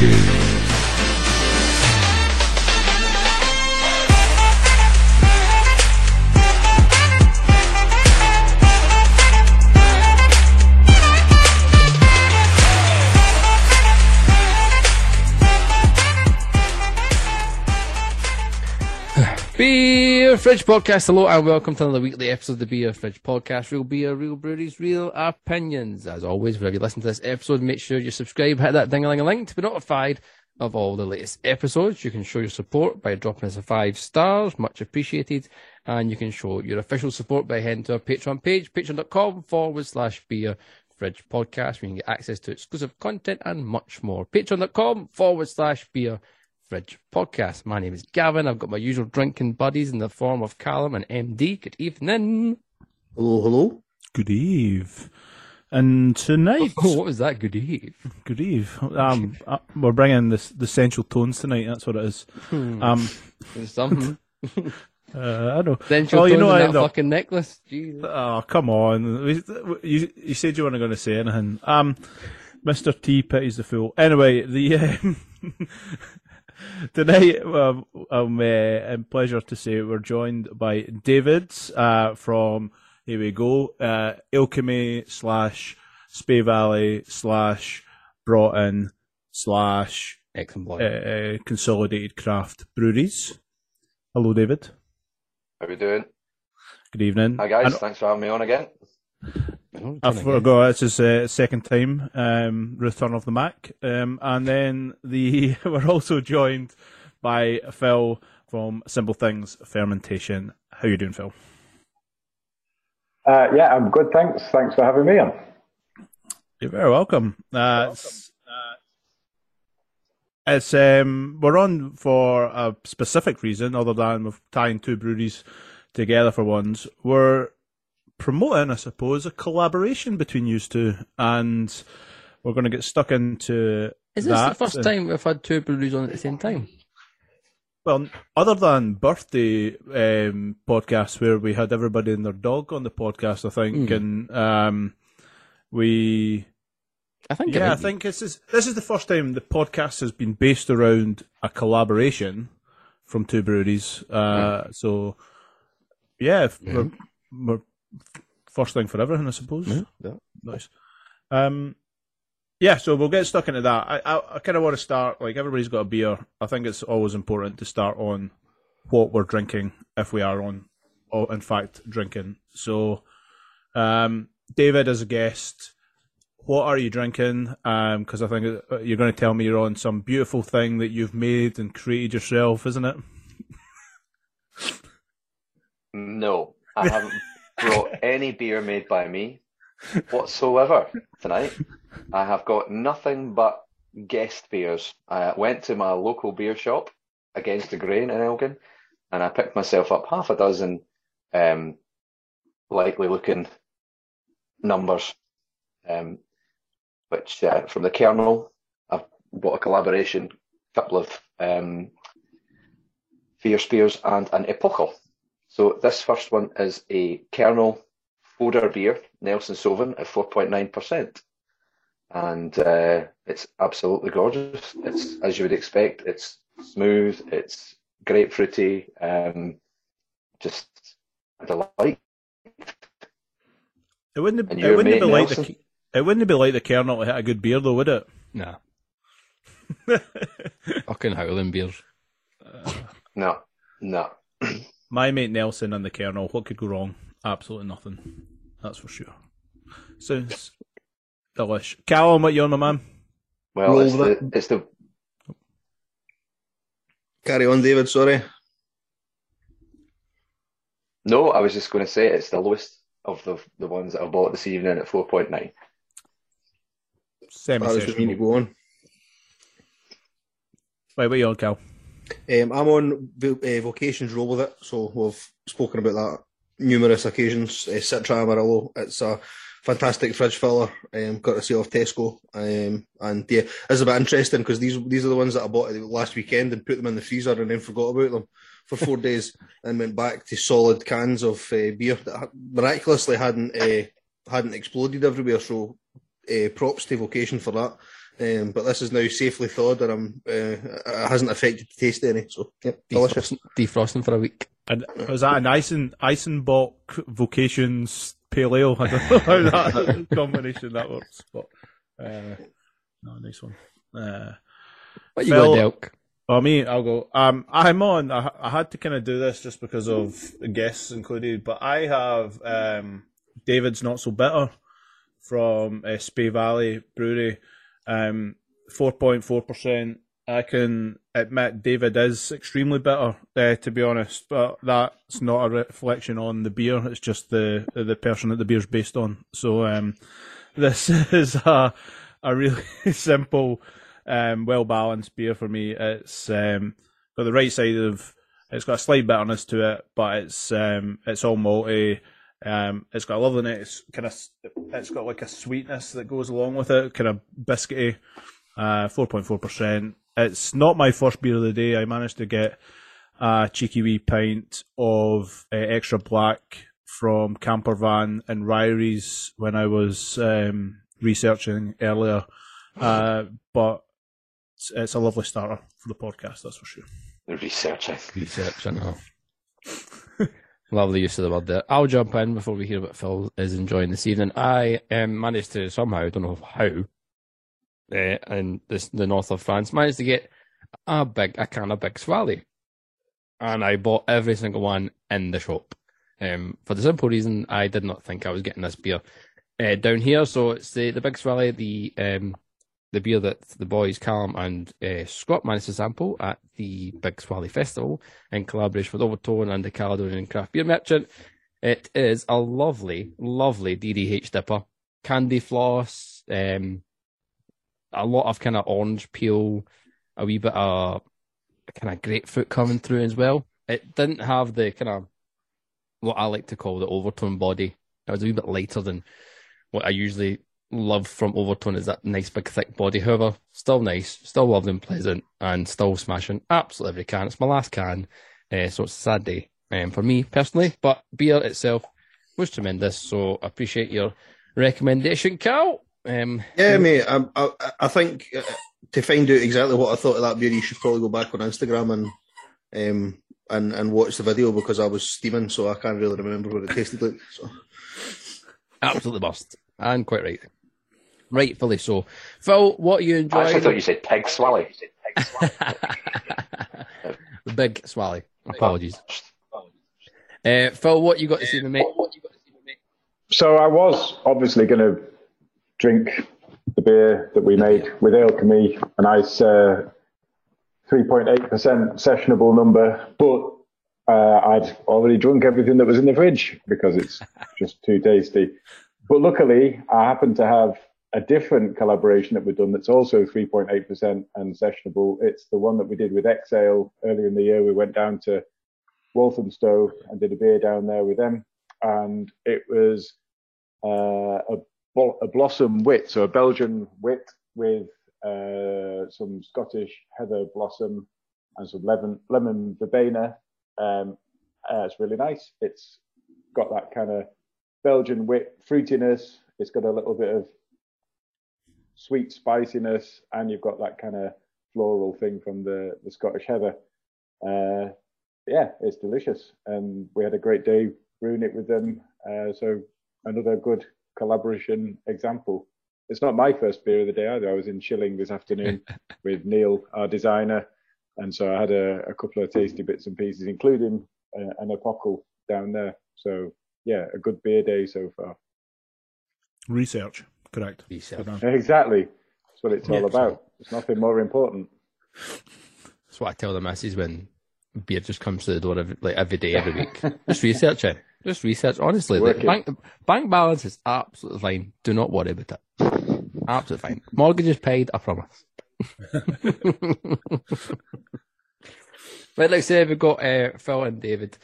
Beer Fridge Podcast. Hello and welcome to another weekly episode of the Beer Fridge Podcast. Real beer, real breweries, real opinions. As always, whenever you listen to this episode, make sure you subscribe, hit that ding-a-ling-a-ling to be notified of all the latest episodes. You can show your support by dropping us a five stars, much appreciated. And you can show your official support by heading to our Patreon page, patreon.com forward slash beer fridge podcast, where you can get access to exclusive content and much more. Patreon.com forward slash beer Fridge Podcast. My name is Gavin. I've got my usual drinking buddies in the form of Callum and MD. Good evening. Hello, hello. Good eve. And tonight, Oh, what was that? Good eve. good eve. Um, uh, we're bringing this the central tones tonight. That's what it is. Um, There's something. uh, I know. Then she'll Oh, you you know, I that know. fucking necklace. Jesus. Oh, come on. You, you said you weren't going to say anything. Um, Mr. T pities the fool. Anyway, the um, tonight, um, um, uh, I'm pleasure to say we're joined by David uh, from here we go, uh, Alechemy slash Spey Valley slash Broughton slash Excellent uh, uh, Consolidated Craft Breweries. Hello, David. How are we doing? Good evening. Hi guys, And- thanks for having me on again. Oh, I turn forgot it's his uh, second time um, return of the Mac, um, and then the we're also joined by Phil from Simple Things Fermentation. How you doing, Phil? Uh, yeah, I'm good. Thanks. Thanks for having me on. You're very welcome. Uh, it's, it's um, we're on for a specific reason, other than we're tying two breweries together for once. We're promoting, I suppose, a collaboration between you two, and we're going to get stuck into Is this the first and- time we've had two breweries on at the same time? Well, other than birthday um, podcasts where we had everybody and their dog on the podcast, I think, Hmm. and um, we I think. yeah, I think this is this is the first time the podcast has been based around a collaboration from two breweries. Uh, So yeah, if we're, we're first thing for everything, I suppose. Yeah, yeah. Nice. Um, yeah, so we'll get stuck into that. I I, I kind of want to start like everybody's got a beer. I think it's always important to start on what we're drinking if we are on, or in fact drinking. So, um, David as a guest, what are you drinking? Because I think uh, you're going to tell me you're on some beautiful thing that you've made and created yourself, isn't it? No, I haven't brought any beer made by me whatsoever tonight. I have got nothing but guest beers. I went to my local beer shop against the grain in Elgin and I picked myself up half a dozen um, likely looking numbers, um, which uh, from the kernel, I've bought a collaboration, a couple of um, Fear Spears and an Epochal. So this first one is a kernel foder beer, Nelson Sauvin at 4.9%. And uh, it's absolutely gorgeous. It's, as you would expect, it's smooth, it's grapefruity, um, just a delight. It wouldn't. And It your wouldn't be like the. It wouldn't be like the kernel to hit a good beer, though, would it? Nah. Fucking howling beers. No, no. My mate Nelson and the Colonel, what could go wrong? Absolutely nothing. That's for sure. Sounds delish. Callum, what you on, my man? Well, Roll it's with the, it's the Carry on, David. Sorry. no. I was just going to say it's the lowest of the the ones that I've bought this evening at 4.9. Semi That was what mean to session. go on. Wait, what you on, Cal? Um, I'm on uh, Vocations Roll with it, so we've spoken about that numerous occasions. Uh, Citra Amarillo, it's a fantastic fridge filler, um, courtesy of Tesco. Um, and yeah, it's a bit interesting because these these are the ones that I bought last weekend and put them in the freezer and then forgot about them for four days and went back to solid cans of uh, beer that miraculously hadn't uh, hadn't exploded everywhere. So uh, props to Vocation for that. Um, but this is now safely thawed, and I'm, uh, it hasn't affected the taste any. So, yep, delicious. Defrosting, defrosting for a week. And was that an Eisen, Eisenbach Vocations Pale Ale? I don't know how that combination that works. But, uh, no, nice one. Uh, What you Phil- got, Delk? Well, me, I'll go. Um, I'm on. I, I had to kind of do this just because of guests included, but I have um, David's Not So Bitter from uh, Spey Valley Brewery, um, 4.4%. I can admit David is extremely bitter, uh, to be honest, but that's not a reflection on the beer. It's just the the person that the beer's based on. So um, this is a a really simple, um, well balanced beer for me. It's um, got the right side of it's got a slight bitterness to it, but it's um, it's all malty. Um, it's got a lovely it's kind of it's got like a sweetness that goes along with it, kind of biscuity. Uh, four point four percent. It's not my first beer of the day. I managed to get a cheeky wee pint of uh, extra black from Campervan and Ryries when I was um, researching earlier. Uh, but it's, it's a lovely starter for the podcast, that's for sure. Researching. Research, I know. Lovely use of the word there. I'll jump in before we hear what Phil is enjoying this evening. I um, managed to somehow, I don't know how, uh, in this, the north of France, managed to get a big a can of Big Swally, and I bought every single one in the shop. Um, for the simple reason, I did not think I was getting this beer uh, down here. So it's the the Big Swally, the um, the beer that the boys Callum and uh, Scott managed to sample at the Big Swally Festival in collaboration with Overtone and the Caledonian Craft Beer Merchant. It is a lovely, lovely DDH DIPA, candy floss, um, a lot of kind of orange peel, a wee bit of kind of grapefruit coming through as well. It didn't have the kind of what I like to call the overtone body. It was a wee bit lighter than what I usually love from Overtone is that nice big thick body. However, still nice, still lovely and pleasant, and still smashing absolutely every can. It's my last can, uh, so it's a sad day um, for me personally. But beer itself was tremendous, so I appreciate your recommendation, Cal. Um, Yeah, mate. I, I, I think uh, to find out exactly what I thought of that beer, you should probably go back on Instagram and um and and watch the video because I was steaming, so I can't really remember what it tasted like. So absolutely must, and quite right. Rightfully so. Phil, what are you enjoying? I enjoyed? actually thought you said pig swally. the big swally. Apologies. Uh, Phil, what you got to see with me, mate? So I was obviously going to drink the beer that we made with Alechemy, a nice uh, 3.8% sessionable number, but uh, I'd already drunk everything that was in the fridge because it's just too tasty. But luckily, I happen to have a different collaboration that we've done that's also 3.8% and sessionable. It's the one that we did with Exhale earlier in the year. We went down to Walthamstow and did a beer down there with them. And it was uh, a, a blossom wit, so a Belgian wit with uh, some Scottish heather blossom and some lemon, lemon verbena. Um, uh, it's really nice. It's got that kind of Belgian wit fruitiness. It's got a little bit of sweet spiciness, and you've got that kind of floral thing from the, the Scottish heather. Uh, yeah, it's delicious, and we had a great day brewing it with them. Uh, so another good collaboration example. It's not my first beer of the day either. I was in Chilling this afternoon with Neil, our designer, and so I had a, a couple of tasty bits and pieces, including uh, an Epochal down there. So yeah, a good beer day so far. Research, correct. Research. Good. Exactly. That's what it's all Yeah. about. There's nothing more important. That's what I tell the masses when beer just comes to the door every, like every day, every week. just research it. Just research. Honestly, the bank bank balance is absolutely fine. Do not worry about it. Absolutely fine. Mortgage is paid. I promise. Right, like I said, we've got uh, Phil and David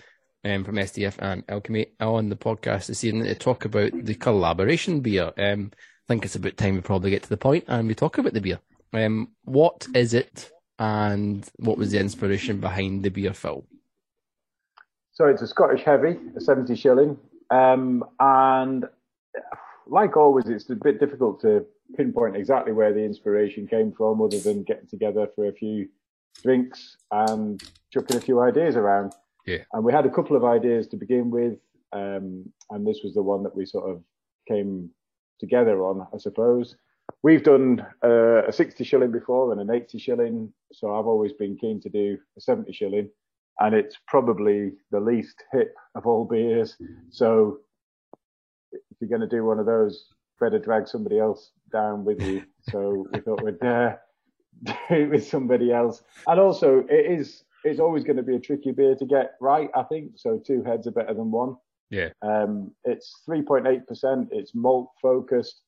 um, from STF and Alechemy on the podcast this evening to talk about the collaboration beer. Um, I think it's about time we probably get to the point and we talk about the beer. Um, what is it and what was the inspiration behind the beer, Phil? So it's a Scottish heavy, a 70 shilling. Um, and like always, it's a bit difficult to pinpoint exactly where the inspiration came from, other than getting together for a few drinks and chucking a few ideas around. Yeah. And we had a couple of ideas to begin with, um, and this was the one that we sort of came together on, I suppose. We've done uh, a 60 shilling before and an 80 shilling, so I've always been keen to do a 70 shilling, and it's probably the least hip of all beers. So if you're going to do one of those, better drag somebody else down with you. So we thought we'd uh, do it with somebody else. And also, it is it's always going to be a tricky beer to get right, I think. So two heads are better than one. Yeah. Um, it's 3.8%. It's malt focused.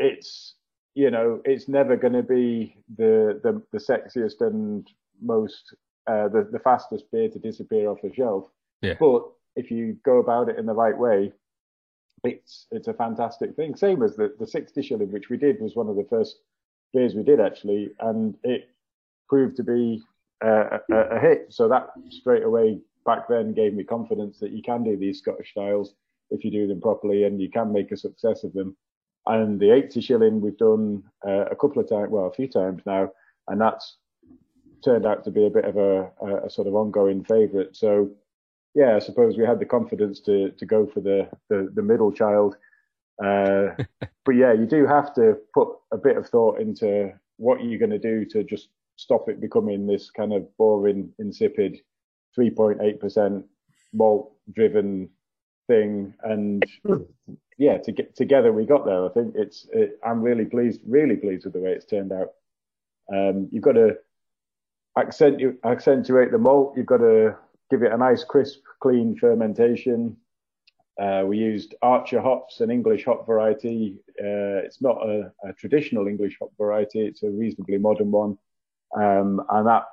It's, you know, it's never going to be the, the, the sexiest and most, uh, the, the fastest beer to disappear off the shelf. Yeah. But if you go about it in the right way, it's, it's a fantastic thing. Same as the, the 60 shilling, which we did was one of the first beers we did actually. And it proved to be uh, a, a hit. So that straight away back then gave me confidence that you can do these Scottish styles if you do them properly and you can make a success of them. And the 80 shilling we've done uh, a couple of times, well, a few times now, and that's turned out to be a bit of a, a, a sort of ongoing favourite. So, yeah, I suppose we had the confidence to to go for the the, the middle child. Uh, but yeah, you do have to put a bit of thought into what you're going to do to just stop it becoming this kind of boring, insipid 3.8% malt driven thing. And yeah, to get together, we got there. I think it's, it, I'm really pleased, really pleased with the way it's turned out. Um, you've got to accentuate, accentuate the malt. You've got to give it a nice, crisp, clean fermentation. Uh, we used Archer hops, an English hop variety. Uh, it's not a, a, traditional English hop variety. It's a reasonably modern one. Um, and that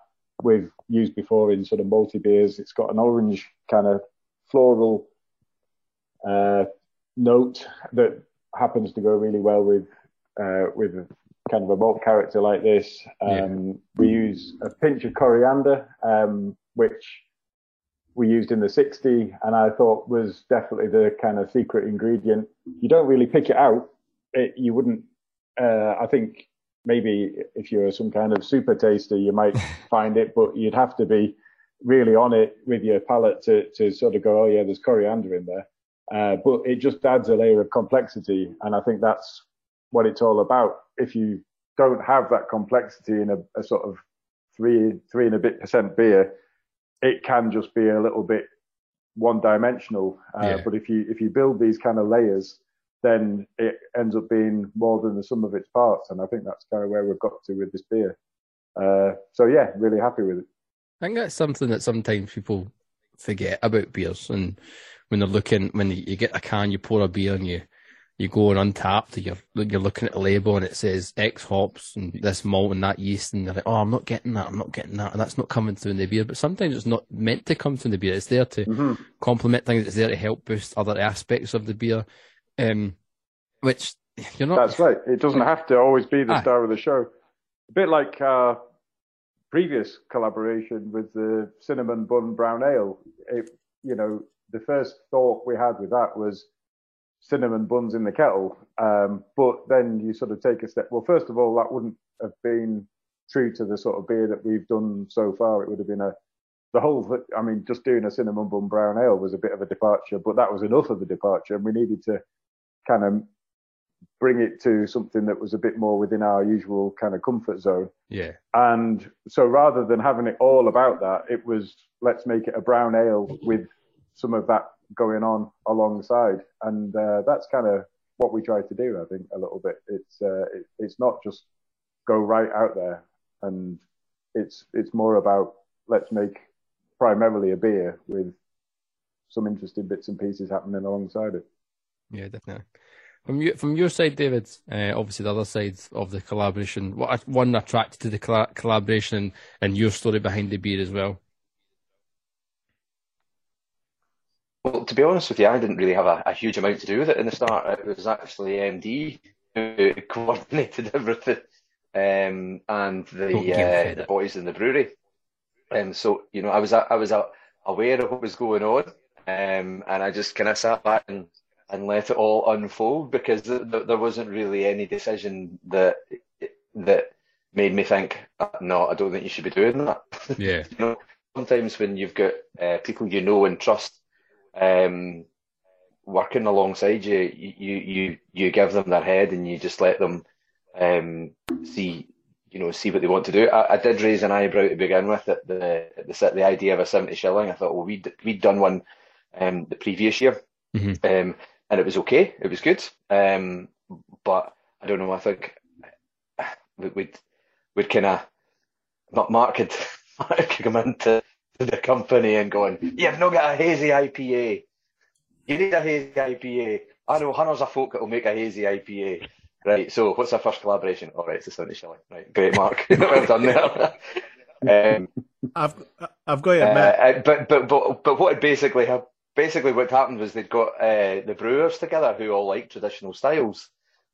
we've used before in sort of multi beers. It's got an orange kind of floral uh, note that happens to go really well with uh, with kind of a malt character like this. Um, yeah. We use a pinch of coriander, um, which we used in the 60, and I thought was definitely the kind of secret ingredient. You don't really pick it out. It, you wouldn't. Uh, I think maybe if you're some kind of super taster, you might find it, but you'd have to be really on it with your palate to, to sort of go, oh yeah, there's coriander in there. Uh, but it just adds a layer of complexity. And I think that's what it's all about. If you don't have that complexity in a, a sort of three, three and a bit percent beer, it can just be a little bit one dimensional. Uh, yeah. But if you, if you build these kind of layers, then it ends up being more than the sum of its parts. And I think that's kind of where we've got to with this beer. Uh, so yeah, really happy with it. I think that's something that sometimes people forget about beers, and when they're looking, when you get a can, you pour a beer and you you go on Untappd, you're you're looking at the label and it says X hops and this malt and that yeast, and you're like, oh, I'm not getting that, I'm not getting that, and that's not coming through in the beer. But sometimes it's not meant to come through in the beer. It's there to mm-hmm. complement things. It's there to help boost other aspects of the beer. Um, which you're not. That's right. It doesn't have to always be the star of the show. A bit like uh, previous collaboration with the cinnamon bun brown ale. It, you know, the first thought we had with that was cinnamon buns in the kettle. Um, but then you sort of take a step. Well, first of all, that wouldn't have been true to the sort of beer that we've done so far. It would have been a the whole, I mean, just doing a cinnamon bun brown ale was a bit of a departure, but that was enough of a departure. And we needed to kind of bring it to something that was a bit more within our usual kind of comfort zone. Yeah. And so rather than having it all about that, it was let's make it a brown ale with some of that going on alongside. And uh, that's kind of what we try to do, I think, a little bit. It's uh, it, it's not just go right out there, and it's it's more about let's make primarily a beer with some interesting bits and pieces happening alongside it. Yeah, definitely. From your from your side, David, uh, obviously the other side of the collaboration. What one attracted to the collaboration and, and your story behind the beer as well? Well, to be honest with you, I didn't really have a, a huge amount to do with it in the start. It was actually MD who coordinated everything, um, and the uh, the boys in the brewery. And um, so, you know, I was I was aware of what was going on, um, and I just kind of sat back and and let it all unfold because th- th- there wasn't really any decision that that made me think, "Uh, no, I don't think you should be doing that. Yeah. you know, sometimes when you've got uh, people you know and trust um, working alongside you, you you you give them their head and you just let them um, see you know see what they want to do. I, I did raise an eyebrow to begin with at the at the the idea of a seventy shilling. I thought, well, we we'd done one um, the previous year, Mhm. um, and it was okay. It was good, um, but I don't know. I think we- we'd we'd kind of Mark had Mark had come into the company and going, "You've not got a hazy IPA. You need a hazy IPA. I know hundreds of folk that will make a hazy IPA." Right. So, what's our first collaboration? All right, it's a seventy shilling. Right, great, Mark. well done there. um, I've I've got to uh, admit, uh, but but but but what basically basically what happened was they'd got uh, the brewers together who all like traditional styles.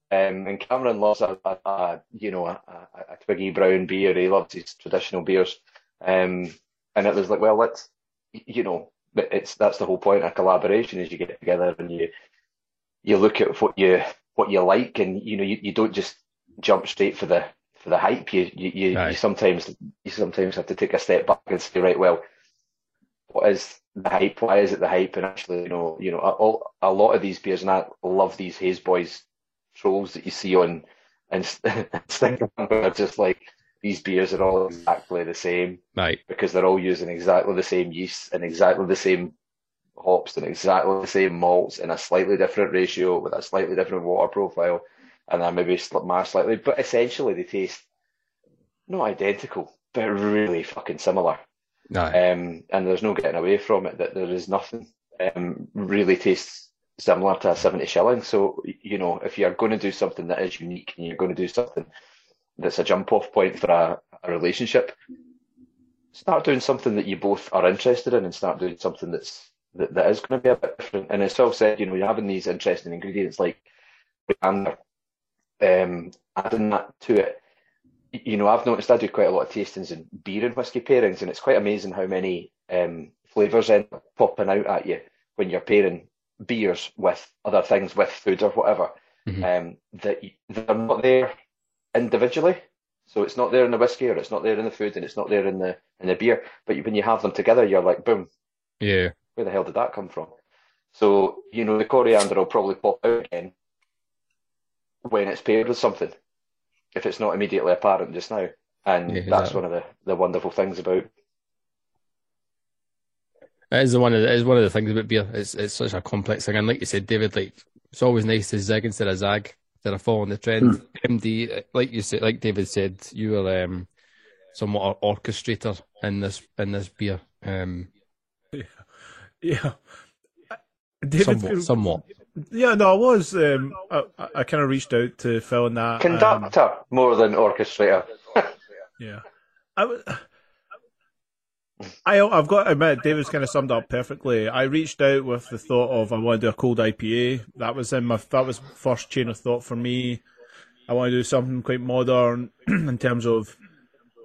Um, and Cameron loves a, a, a you know a, a, a twiggy brown beer. He loves his traditional beers. Um, and it was like, well, let's you know, it's that's the whole point of collaboration is you get together and you you look at what you what you like, and you know you, you don't just jump straight for the for the hype. You you, you, you sometimes you sometimes have to take a step back and say, right, well, what is the hype? Why is it the hype? And actually, you know, you know, a, a lot of these beers, and I love these Haze Boys trolls that you see on Inst- Instagram, are just like these beers are all exactly the same Right. because they're all using exactly the same yeast and exactly the same hops and exactly the same malts in a slightly different ratio with a slightly different water profile, and then maybe mash slightly, but essentially they taste not identical, but really fucking similar. Aye. Um, and there's no getting away from it that there is nothing um, really tastes similar to a 70 shilling. So, you know, if you're going to do something that is unique and you're going to do something that's a jump off point for a, a relationship, start doing something that you both are interested in and start doing something that's that, that is going to be a bit different. And as Phil said, you know, you're having these interesting ingredients like coriander, um, adding that to it. You know, I've noticed I do quite a lot of tastings in beer and whiskey pairings, and it's quite amazing how many um, flavours end up popping out at you when you're pairing beers with other things, with food or whatever, Mhm. um, that they're not there individually. So it's not there in the whiskey, or it's not there in the food, and it's not there in the in the beer. But when you have them together, you're like, boom, Yeah. Where the hell did that come from? So, you know, the coriander will probably pop out again when it's paired with something, if it's not immediately apparent just now. And Yeah, that's exactly. one of the, the wonderful things about It is the one of the, it is one of the things about beer. It's it's such a complex thing, and like you said, David, like it's always nice to zig instead of zag, instead of following the trend. MD, uh, like you said, like David said, you are um, somewhat an orchestrator in this in this beer. Um, yeah. David, somewhat, somewhat. yeah, no, I was. Um, I, I- I kind of reached out to Phil and that. um, conductor more than orchestrator. Yeah. I was. I, have got to admit, David's kind of summed up perfectly. I reached out with the thought of I want to do a cold IPA. That was in my that was first chain of thought for me. I want to do something quite modern in terms of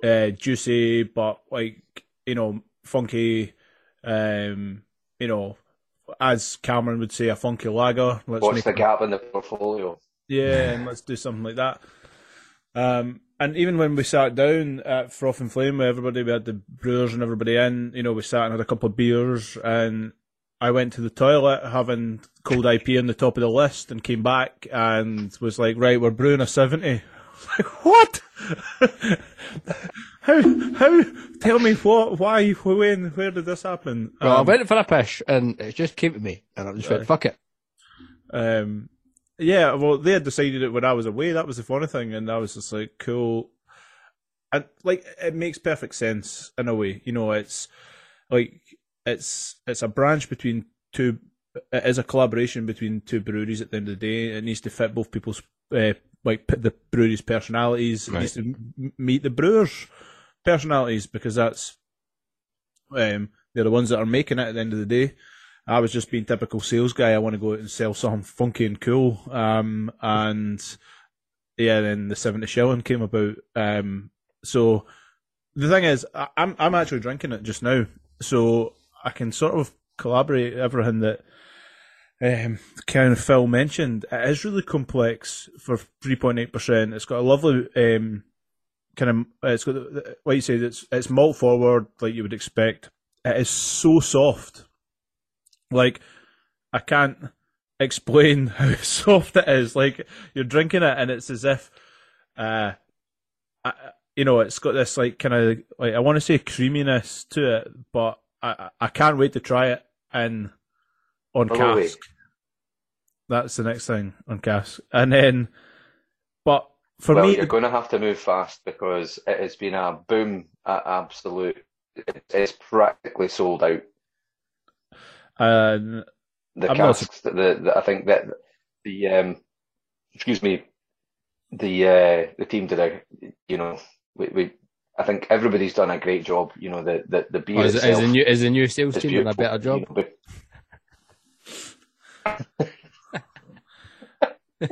uh, juicy, but like you know, funky. Um, you know, as Cameron would say, a funky lager. Let's What's make the gap in the portfolio? yeah, and let's do something like that. Um, and even when we sat down at Froth and Flame with everybody, we had the brewers and everybody in, you know, we sat and had a couple of beers and I went to the toilet having cold IP on the top of the list and came back and was like, right, we're brewing a 70. Like, what? How, how, tell me what, why, when, where did this happen? Well, I Um, went for a pish, and it just came to me, and I just went. "Fuck it." Um, yeah, well, they had decided it when I was away. That was the funny thing, and I was just like, cool. And like, it makes perfect sense in a way. You know, it's like it's it's a branch between two. It is a collaboration between two breweries. At the end of the day, it needs to fit both people's uh, like the breweries' personalities. It Right. needs to meet the brewers' personalities because that's um, they're the ones that are making it. At the end of the day. I was just being typical sales guy. I want to go out and sell something funky and cool. Um, and yeah, then the 70 shilling came about. Um, so the thing is, I, I'm, I'm actually drinking it just now. So I can sort of collaborate everything that, um, kind of Phil mentioned, it is really complex for 3.8%. It's got a lovely um, kind of, it's got, like you say it's, it's malt forward, like you would expect. It is so soft. Like, I can't explain how soft it is. Like, you're drinking it and it's as if, uh, I, you know, it's got this like kind of, like, I want to say creaminess to it, but I, I can't wait to try it in on Oh, wait. cask. That's the next thing on cask, and then, but for well, me, you're going to have to move fast because it has been a boom at absolute. It's practically sold out. uh, The I'm not casks, the, the I think that the um, excuse me, the uh, the team did a, you know, we, we I think everybody's done a great job. You know, the the the beer Oh, is, is itself the new is the new sales team doing a better job? you know, but-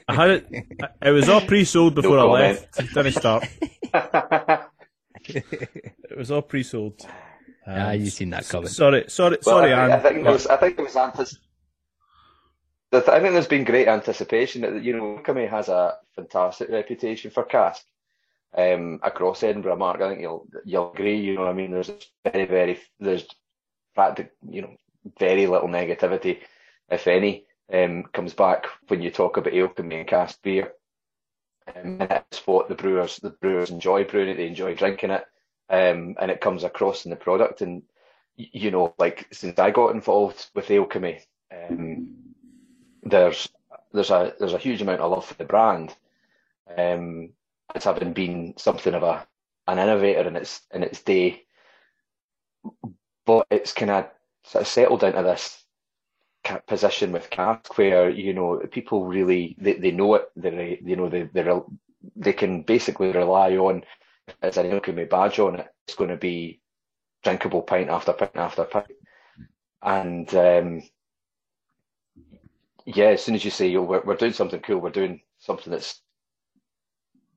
I had it. It was all pre-sold before I comment. left. Didn't start. It was all pre-sold. Ah, Um, you seen that coming. Sorry, sorry, Well, sorry, I, Anne. I think there was, I think there was antici- the th- I think there's been great anticipation. That, you know, Kame has a fantastic reputation for cask um, across Edinburgh. Mark, I think you'll you'll agree. You know, what I mean, there's very very there's practic you know very little negativity, if any, um, comes back when you talk about Alechemy and cask beer. Um, and that's what the brewers the brewers enjoy brewing it. They enjoy drinking it, um, and it comes across in the product. And you know, like since I got involved with Alechemy, um, there's there's a there's a huge amount of love for the brand. Um, it's having been something of a an innovator in its in its day, but it's kind of sort of settled into this position with cask where you know people really they, they know it they you know they they they can basically rely on as an Alechemy badge on it it's going to be drinkable pint after pint after pint. And um, yeah as soon as you say yo, we're, we're doing something cool we're doing something that's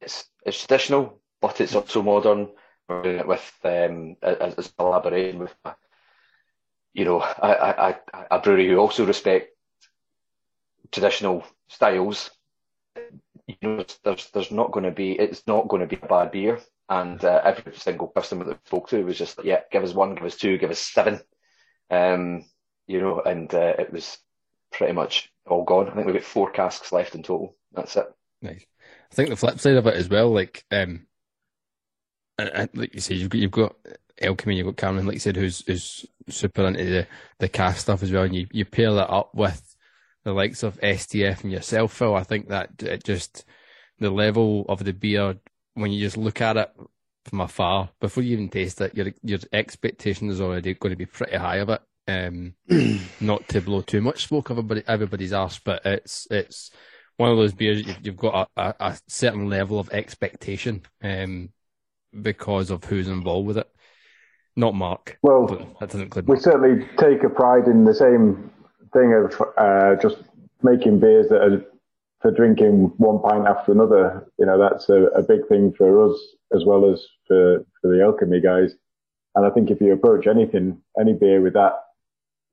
it's it's traditional but it's also modern we're doing it with um as, as a collaboration with you know a, a, a- brewery who also respect traditional styles you know there's there's not going to be it's not going to be a bad beer. And uh, every single customer that spoke to was just like, yeah give us one give us two give us seven. Um you know and uh, it was pretty much all gone. I think we've got four casks left in total. That's it. Nice. I think the flip side of it as well, like um, and, and like you say, you've got you've got Alechemy, you've got Cameron, like you said, who's who's super into the the cask stuff as well, and you you pair that up with the likes of STF and yourself, Phil. I think that it just the level of the beer when you just look at it from afar before you even taste it, your your expectation is already going to be pretty high of it. Um, not to blow too much smoke of everybody, everybody's arse, but it's it's one of those beers you've, you've got a, a, a certain level of expectation um, because of who's involved with it. Not Mark. Well, that doesn't include we certainly take a pride in the same thing of uh, just making beers that are for drinking one pint after another. You know, that's a, a big thing for us as well as for, for the Alechemy guys. And I think if you approach anything, any beer with that,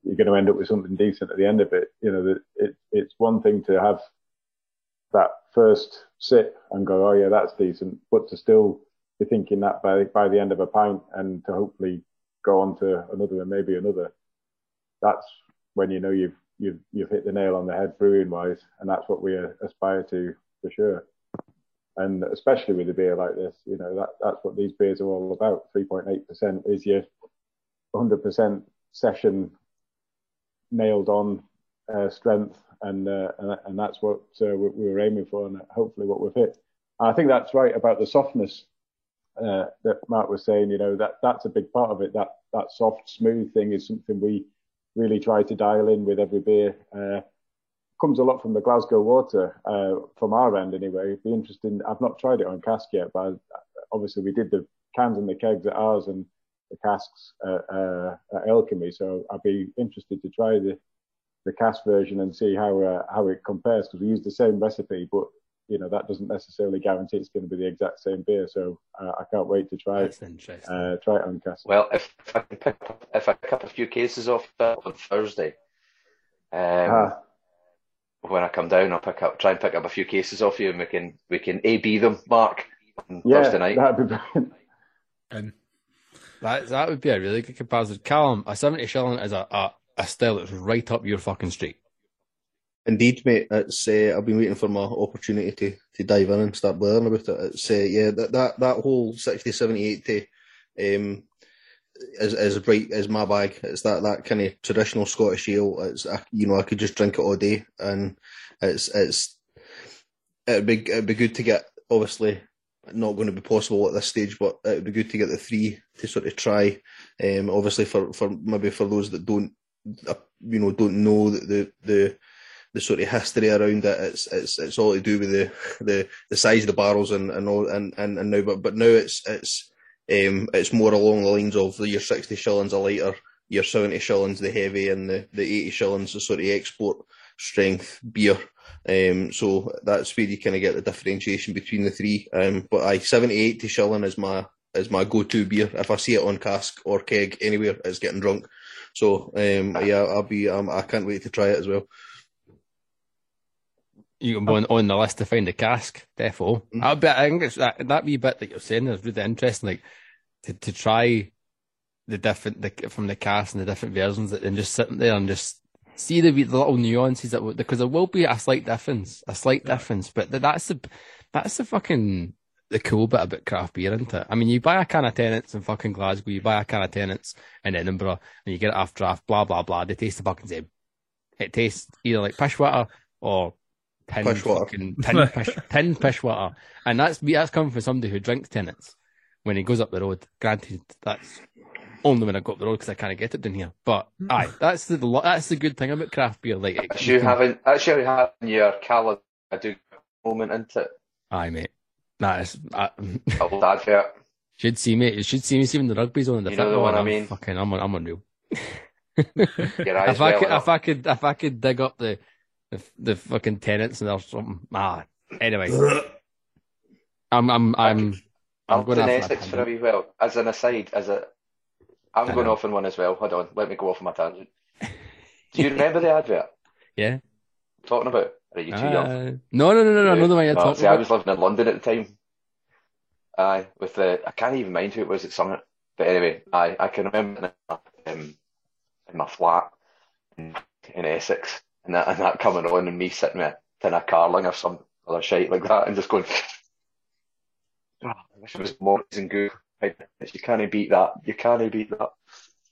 you're going to end up with something decent at the end of it. You know, it, it's one thing to have that first sip and go, oh yeah, that's decent, but to still be thinking that by by the end of a pint and to hopefully go on to another and maybe another, that's when you know you've you've you've hit the nail on the head brewing wise, and that's what we aspire to for sure. And especially with a beer like this, you know that that's what these beers are all about. Three point eight percent is your hundred percent session nailed on uh, strength, and, uh, and and that's what uh, we, we were aiming for, and hopefully what we've hit. I think that's right about the softness uh, that Mark was saying. You know that that's a big part of it. That that soft, smooth thing is something we really try to dial in with every beer. Uh, comes a lot from the Glasgow water, uh, from our end anyway. It'd be interesting. I've not tried it on cask yet, but obviously we did the cans and the kegs at ours and the casks uh, uh, at Alechemy. So I'd be interested to try the the cask version and see how uh, how it compares because we use the same recipe, but you know that doesn't necessarily guarantee it's going to be the exact same beer. So uh, I can't wait to try it. That's interesting. Uh, try it on cask. Well, if, if I can pick up, if I pick up a few cases off uh, on Thursday, um, Ah, when I come down, I'll pick up, try and pick up a few cases off you, and we can we can A B them, Mark, on Yeah, Thursday night. that'd be brilliant. And That that would be a really good comparison. Callum, a seventy shilling is a, a, a style that's right up your fucking street. Indeed, mate. It's uh, I've been waiting for my opportunity to, to dive in and start blathering about it. It's uh, yeah, that, that that whole 60, 70, 80 um, is is right is my bag. It's that that kind of traditional Scottish ale. It's you know I could just drink it all day, and it's it's it'd be it'd be good to get. Obviously, not going to be possible at this stage, but it'd be good to get the three to sort of try. Um, obviously for for maybe for those that don't uh, you know don't know the the, the sort of history around it. It's it's it's all to do with the the, the size of the barrels and and all and, and, and now but but now it's it's um it's more along the lines of your sixty shillings a litre, your seventy shillings the heavy and the, the eighty shillings the sort of export strength beer. Um so that's where you kind of get the differentiation between the three. Um but I 70 80 shilling is my is my go to beer. If I see it on cask or keg anywhere, it's getting drunk. So um yeah, I'll be um, I can't wait to try it as well. You can go on, on the list to find the cask, defo. Mm. I bet I think it's that that wee bit that you're saying is really interesting, like to, to try the different the, from the cask and the different versions and just sitting there and just see the, the little nuances that because there will be a slight difference, a slight difference, but th- that's the that's the fucking the cool bit about craft beer, isn't it? I mean, you buy a can of Tennent's in fucking Glasgow, you buy a can of Tennent's in Edinburgh, and you get it off draft, blah blah blah. They taste the fucking same. It tastes either like pish water or pin Pish water. fucking pin pish, pin pish water, and that's that's coming from somebody who drinks Tennent's when he goes up the road. Granted, that's only when I go up the road because I can't get it down here. But hmm. aye, that's the lo- that's the good thing about craft beer. Like, it- That's you you can- having actually having your Callum I do moment into it. aye, mate. Nah, it's, I, Old advert. should see me. You should see me seeing the rugby zone in the You know front the one and I I'm mean? Fucking, I'm I'm unreal. Your if I could, welling if I could, if I could dig up the the, the fucking Tennent's and there's something. Ah, anyway, I'm I'm I'm I'm I'll going do after Essex for a wee while. As an aside, as a, I'm I going know. off on one as well. Hold on, let me go off on my tangent. Do you remember the advert Yeah. Talking about? Or are you too young? Uh, no, no, no, no, no. I know the one you're No, talking see, I was living in London at the time. Aye, with the I can't even mind who it was at Summit, but anyway, aye, I can remember in, um, in my flat in, in Essex, and that and that coming on, and me sitting with a tin of carling or some other shite like that, and just going, oh, I wish it was more and good. You can't beat that. You can't beat that.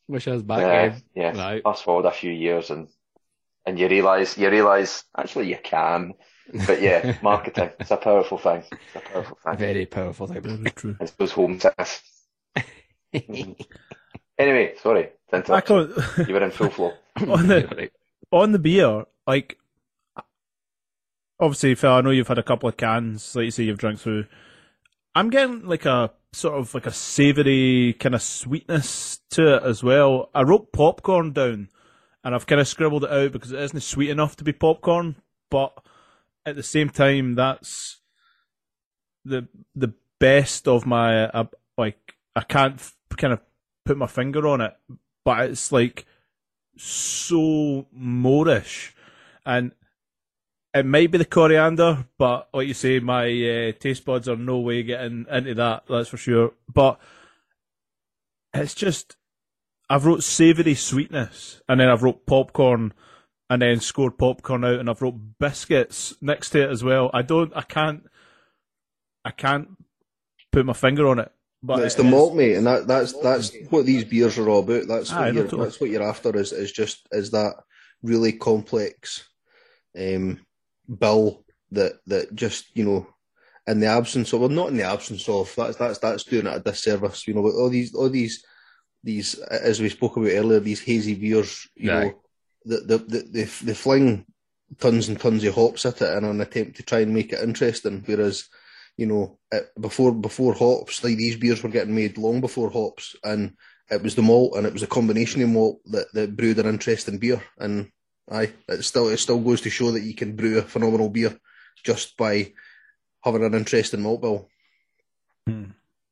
Wish I was back Yeah, again. yeah. Right. Fast forward a few years, and and you realise you realise actually you can, but yeah, marketing it's a powerful thing. It's a powerful thing. Very powerful thing. very true. It's those home sickness. Anyway, sorry, to interrupt Back you. on, You were in full flow. on the Right. On the beer, like obviously, Phil, I know you've had a couple of cans, like you say, you've drank through. I'm getting like a sort of like a savoury kind of sweetness to it as well. I wrote popcorn down, and I've kind of scribbled it out because it isn't sweet enough to be popcorn, but at the same time, that's the the best of my uh, like. I can't kind of put my finger on it, but it's like so moreish, and it might be the coriander, but like you say, my uh, taste buds are no way getting into that. That's for sure. But it's just I've wrote savoury sweetness, and then I've wrote popcorn, and then scored popcorn out, and I've wrote biscuits next to it as well. I don't, I can't, I can't put my finger on it. But it's it the is- malt, mate, and that, that's that's what these beers are all about. That's what no, you're totally. that's what you're after is is just is that really complex um, bill that that just you know in the absence of well not in the absence of that's that's that's doing it a disservice. You know, but all these all these these as we spoke about earlier, these hazy beers, you Aye. know, the the, the they they fling tons and tons of hops at it in an attempt to try and make it interesting, whereas you know, it, before before hops, like these beers were getting made long before hops, and it was the malt and it was a combination of malt that, that brewed an interesting beer. And aye, it still it still goes to show that you can brew a phenomenal beer just by having an interesting malt bill.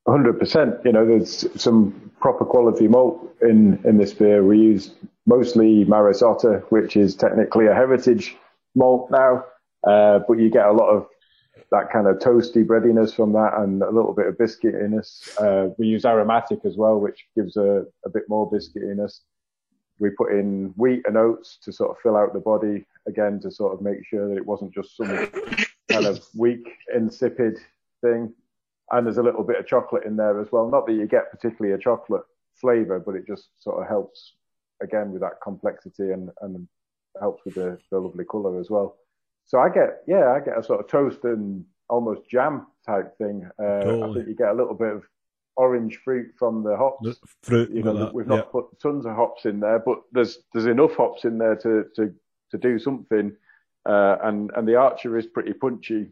Hundred percent. You know, there's some proper quality malt in in this beer. We use mostly Maris Otter, which is technically a heritage malt now, uh, but you get a lot of that kind of toasty breadiness from that and a little bit of biscuitiness. Uh, we use aromatic as well, which gives a, a bit more biscuitiness. We put in wheat and oats to sort of fill out the body again to sort of make sure that it wasn't just some kind of weak, insipid thing. And there's a little bit of chocolate in there as well. Not that you get particularly a chocolate flavor, but it just sort of helps again with that complexity and, and helps with the, the lovely color as well. So I get, yeah, I get a sort of toast and almost jam type thing. Uh, totally. I think you get a little bit of orange fruit from the hops. The fruit, you know, we've not yeah. put tons of hops in there, but there's there's enough hops in there to to to do something. Uh, and and the archer is pretty punchy.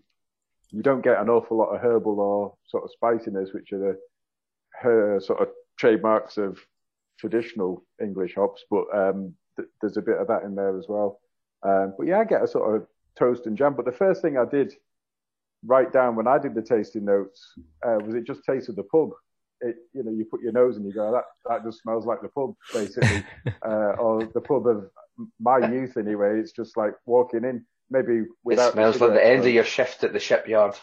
You don't get an awful lot of herbal or sort of spiciness, which are the her sort of trademarks of traditional English hops, but um, th- there's a bit of that in there as well. Um, but yeah, I get a sort of toast and jam. But the first thing I did write down when I did the tasting notes uh, was it just tasted the pub. It, you know, you put your nose and you go, that that just smells like the pub, basically, uh, or the pub of my youth anyway. It's just like walking in, maybe without. It smells like the end of your shift at the shipyard.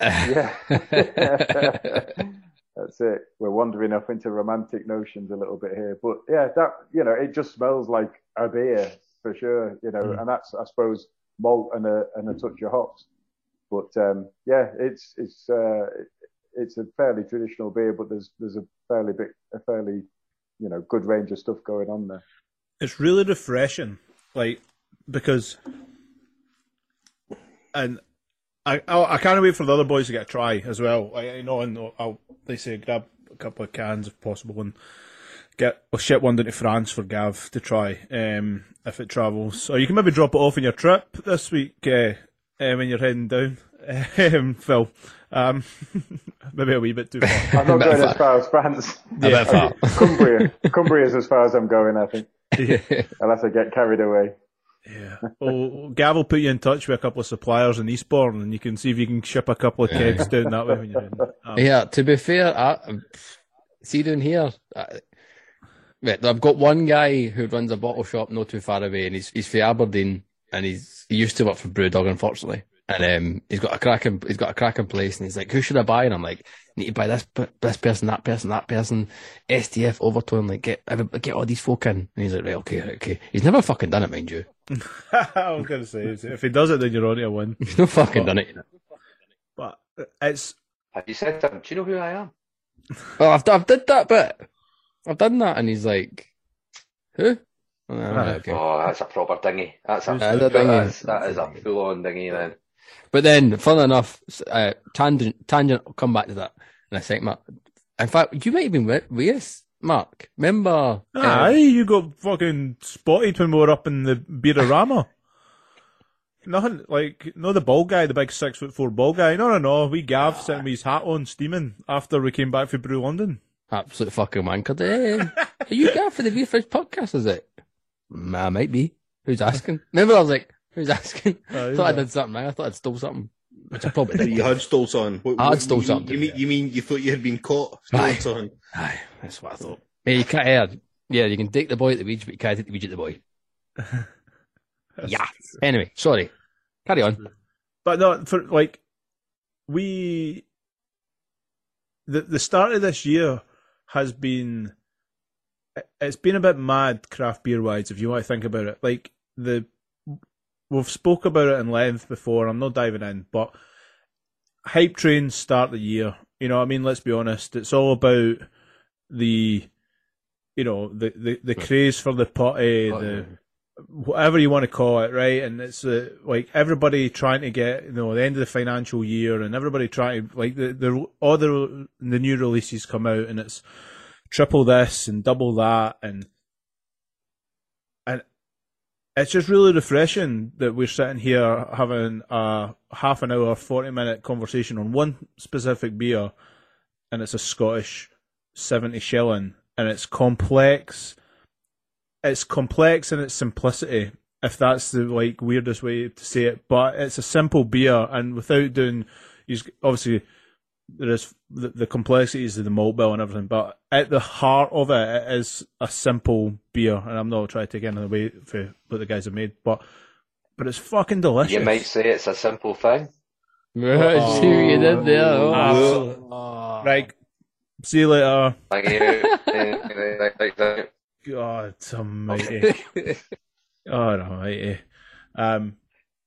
yeah. That's it. We're wandering up into romantic notions a little bit here, but yeah, that you know, it just smells like a beer for sure. You know, mm. and that's I suppose malt and a and a touch of hops. But um, yeah, it's it's uh, it's a fairly traditional beer, but there's there's a fairly big a fairly you know good range of stuff going on there. It's really refreshing, like because, and I I, can't wait for the other boys to get a try as well. I, I know, and I'll they say grab a couple of cans if possible and get we'll ship one down to France for Gav to try um, if it travels. Or you can maybe drop it off on your trip this week uh, uh, when you're heading down, um, Phil. Um, maybe a wee bit too far. I'm not going as far as France. Yeah, far. Cumbria. Cumbria is as far as I'm going, I think. Yeah. Unless I get carried away. Yeah. Well, Gav will put you in touch with a couple of suppliers in Eastbourne, and you can see if you can ship a couple of kegs down that way when you're in. Um, yeah. To be fair, I, see down here, I, Right, I've got one guy who runs a bottle shop not too far away, and he's he's from Aberdeen, and he's he used to work for Brewdog, unfortunately, and um, he's got a cracking he's got a cracking place, and he's like, who should I buy? And I'm like, need to buy this this person, that person, that person, STF, Overtone, like get get all these folk in, and he's like, right, okay, okay. He's never fucking done it, mind you. I was gonna say, if he does it, then you're on to a win. He's not fucking but, done it. But it's. Have you said to him? Do you know who I am? Well, I've I've did that bit. I've done that, and he's like, who? Oh, okay. oh that's a proper dinghy. That's a, uh, that, that's, that is a full on dinghy then. But then, fun enough, uh, tangent, tangent, I'll come back to that in a second, Mark. In fact, you might have been with, with us, Mark. Remember? Aye, uh, you got fucking spotted when we were up in the Beerarama. Nothing like no the ball guy, the big six foot four ball guy. No, no, no. We Gav sitting with his hat on, steaming after we came back from Brew London. Absolute fucking wanker. Eh? Are you going for the Beer Fridge podcast, is it? Mm, I might be. Who's asking? Remember, I was like, who's asking? Oh, I thought I did something right. I thought I'd stole something. Which I probably did. you had stole something. What, I had stole you, something. You mean, you mean you thought you had been caught stealing something? Aye, that's what I thought. Hey, you can't, yeah, yeah, you can take the boy at the beach, but you can't take the beach at the boy. yeah. Anyway, sorry. Carry on. But no, for like, we, the, the start of this year, has been it's been a bit mad craft beer wise if you want to think about it. Like the we've spoke about it in length before. I'm not diving in, but hype trains start the year. You know, I mean, let's be honest. It's all about the, you know, the the, the craze for the potty, the whatever you want to call it, right? And it's uh, like everybody trying to get you know the end of the financial year, and everybody trying to like the the all the the new releases come out, and it's triple this and double that, and and it's just really refreshing that we're sitting here having a half an hour, forty minute conversation on one specific beer, and it's a Scottish seventy shilling, and it's complex it's complex in its simplicity, if that's the like weirdest way to say it. But it's a simple beer, and without doing, he's obviously there is the, the complexities of the malt bill and everything, but at the heart of it, it is a simple beer. And I'm not trying to take anything away for what the guys have made, but but it's fucking delicious. You might say it's a simple thing. Right, see what you did there. Oh. Absolute- Oh. Right. See you later. Like, you, God almighty. God almighty. Um,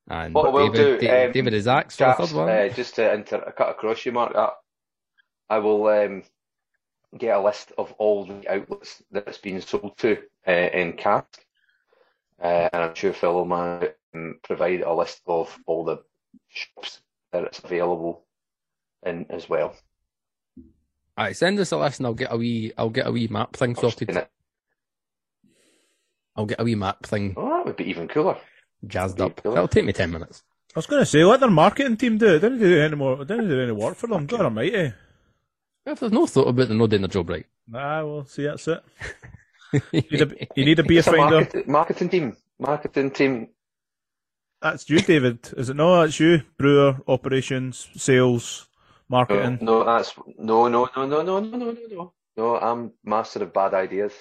And What we'll do, um, David is axe for the third one. uh, just to inter- cut across you, Mark, uh, I will um, get a list of all the outlets that it's been sold to uh, in Cask, uh, and I'm sure Phil will man- um, provide a list of all the shops that it's available in as well. Alright, send us a list and I'll get a wee I'll get a wee map thing sorted. I'll get a wee map thing Oh, that would be even cooler. Jazzed up. be cool. That'll take me ten minutes. I was going to say, let their marketing team do it. Didn't do any more. Didn't do any work for them. God almighty. If there's no thought about it, they're not doing their job right. Nah, well, see, that's it. You need a, you need a beer It's a finder. market- marketing team. Marketing team. That's you, David. Is it no? That's you. Brewer, operations, sales, No, marketing. no, that's no, no, no, no, no, no, no, no, no. No, I'm master of bad ideas.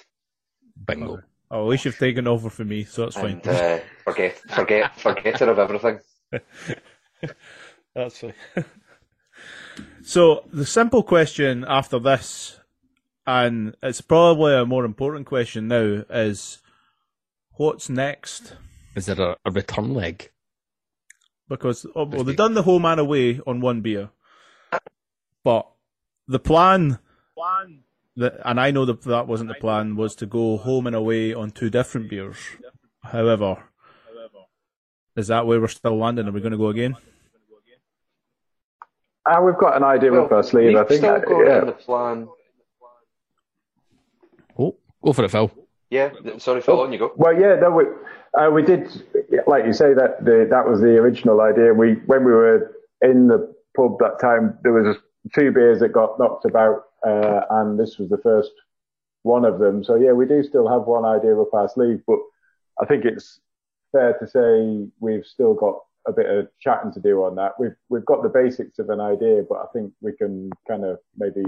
Bingo. Oh, at least you've taken over for me, so that's fine. and uh, forget, forget, forgetter of everything. That's fine. so the simple question after this, and it's probably a more important question now, is what's next? Is there a, a return leg? Because oh, well, they've done the whole man away on one beer, but the plan, plan, that, and I know that that wasn't the plan, was to go home and away on two different beers. However, is that where we're still landing? Are we going to go again? Ah, we've got an idea up our sleeve. we've I think. still uh, got yeah. in the plan. Oh, go for it, Phil. Yeah, sorry, Phil, on you go. Well, yeah, no, we, uh, we did, like you say, that the, that was the original idea. We when we were in the pub that time, there was two beers that got knocked about, uh, and this was the first one of them. So yeah, we do still have one idea up our sleeve, but I think it's fair to say we've still got a bit of chatting to do on that. We've we've got the basics of an idea, but I think we can kind of maybe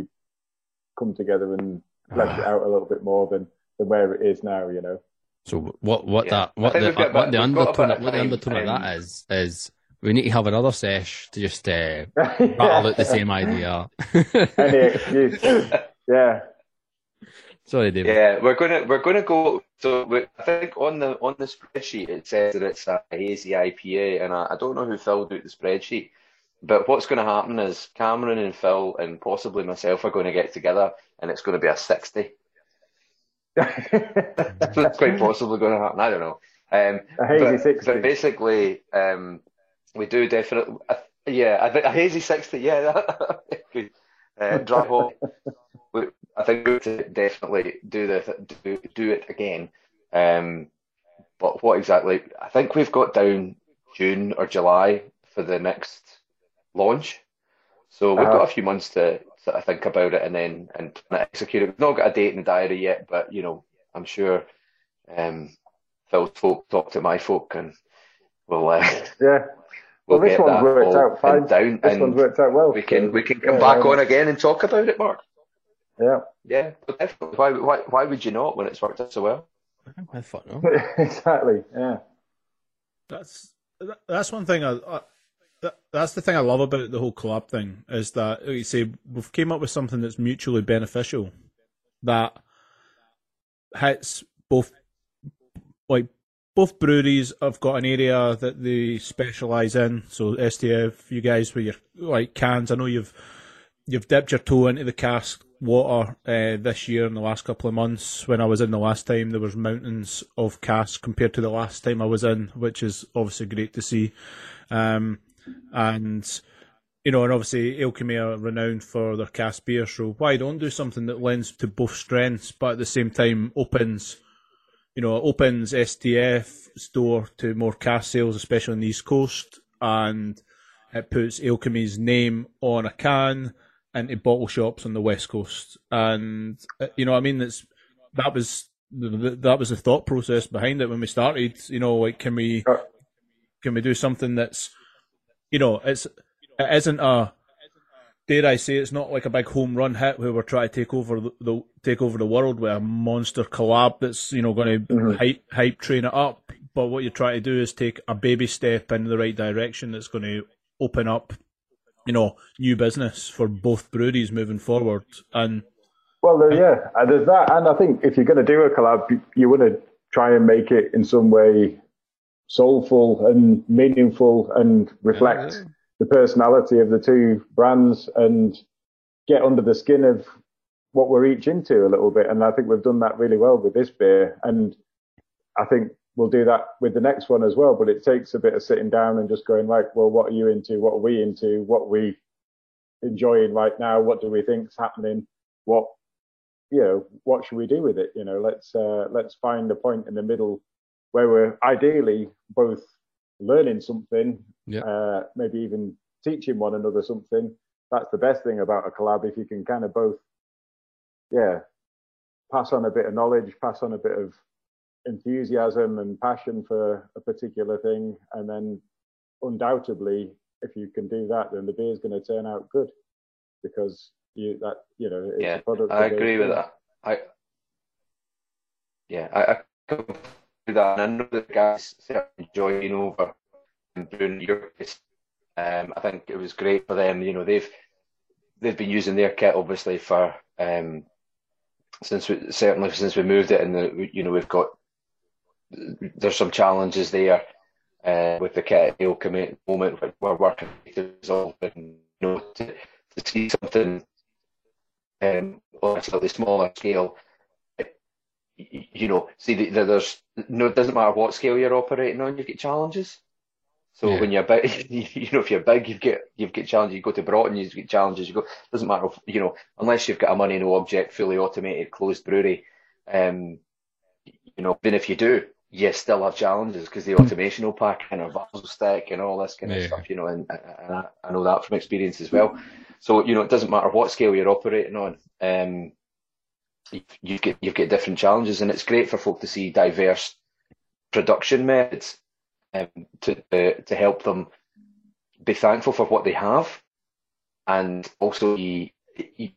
come together and flesh it out a little bit more than, than where it is now. You know. So what what Yeah. that what the we've got what the we've got a undertone of what the undertone of that is is we need to have another sesh to just uh, battle out the same idea. Any excuse. Yeah. Sorry, David. Yeah, we're gonna we're gonna go. So we, I think on the on the spreadsheet it says that it's a hazy IPA, and I, I don't know who filled out the spreadsheet, but what's going to happen is Cameron and Phil and possibly myself are going to get together, and it's going to be a sixty. That's quite possibly going to happen. I don't know. Um, A hazy but, 60. but basically, um, we do definitely. Uh, yeah, I think a hazy sixty. Yeah. Uh. We- I think we definitely do the do, do it again. Um, but what exactly? I think we've got down June or July for the next launch. So we've Uh-huh. got a few months to sort of think about it and then and execute it. We've not got a date in the diary yet, but you know, I'm sure um, Phil's folk talk to my folk and we'll uh, Yeah. We'll Well, this get one's that worked out fine. down This and one's worked out well. we can we can come yeah, back um, on again and talk about it, Mark. Yeah. Yeah, but definitely. Why, why, why would you not when it's worked out so well? I thought no. exactly. Yeah. That's that's one thing. I, I that, that's the thing I love about the whole collab thing is that like you say we've came up with something that's mutually beneficial that hits both like both breweries have got an area that they specialize in. So STF, you guys with your like cans, I know you've you've dipped your toe into the cask water uh, this year in the last couple of months. When I was in the last time, there was mountains of cask compared to the last time I was in, which is obviously great to see. Um, and you know, and obviously Alechemy are renowned for their cask beer, so why don't do something that lends to both strengths, but at the same time opens, you know, it opens STF store to more cask sales, especially on the East Coast, and it puts Alechemy's name on a can into bottle shops on the West Coast, and uh, you know, I mean, it's that was that was the thought process behind it when we started. You know, like can we can we do something that's you know it's it isn't a dare I say it's not like a big home run hit where we're trying to take over the, the take over the world with a monster collab that's you know going to Mhm. hype hype train it up, but what you're trying to do is take a baby step in the right direction that's going to open up, you know, new business for both breweries moving forward. And Well, there, yeah, and there's that, and I think if you're going to do a collab, you, you want to try and make it in some way soulful and meaningful and reflect Yeah. The personality of the two brands and get under the skin of what we're each into a little bit. And I think we've done that really well with this beer, and I think we'll do that with the next one as well. But it takes a bit of sitting down and just going like, well, what are you into? What are we into? What are we enjoying right now? What do we think's happening? What you know, what should we do with it? You know, let's uh, let's find a point in the middle where we're ideally both learning something, Yeah. uh, maybe even teaching one another something. That's the best thing about a collab if you can kind of both, yeah, pass on a bit of knowledge, pass on a bit of enthusiasm and passion for a particular thing, and then undoubtedly, if you can do that, then the beer is going to turn out good because you that you know it's Yeah, a product. I agree with that. I yeah, I, I can do that, and I know the guys certainly enjoying over and brewing Europe. Um, I think it was great for them. You know, they've they've been using their kit obviously for um since we, certainly since we moved it, and the, you know we've got there's some challenges there uh, with the kit at the moment we're working to resolve, and you know to, to see something um, on a slightly smaller scale. You know, see that there's no. It doesn't matter what scale you're operating on, you get challenges. So Yeah. when you're big, you know, if you're big, you've got you've got challenges. You go to Broughton, you get challenges. You go. Doesn't matter, if, you know, unless you've got a money no object, fully automated, closed brewery. Um, you know, even if you do, you still have challenges because the automation will pack in or valves will stick and all this kind of Yeah. stuff. You know, and, and I, I know that from experience as well. So you know, it doesn't matter what scale you're operating on. Um, you- you've got you've got different challenges, and it's great for folk to see diverse production methods um, to uh, to help them be thankful for what they have, and also be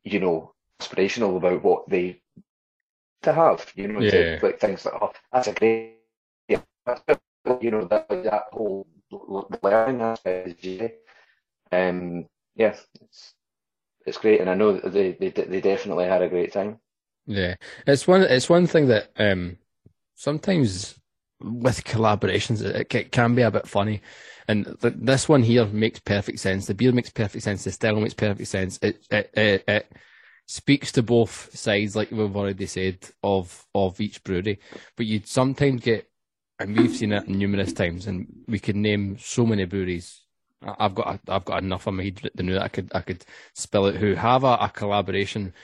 you know aspirational about what they to have. You know, to- like things like oh, that's a great yeah, you know that that whole learning aspect. as. Um, yeah, it's it's great, and I know they they they definitely had a great time. Yeah, it's one. It's one thing that um, sometimes with collaborations it, it can be a bit funny, and th- this one here makes perfect sense. The beer makes perfect sense. The style makes perfect sense. It it it, it speaks to both sides, like we've already said, of of each brewery. But you'd sometimes get, and we've seen it numerous times, and we could name so many breweries. I've got I've got enough on my head know that I could I could spell it who have a, a collaboration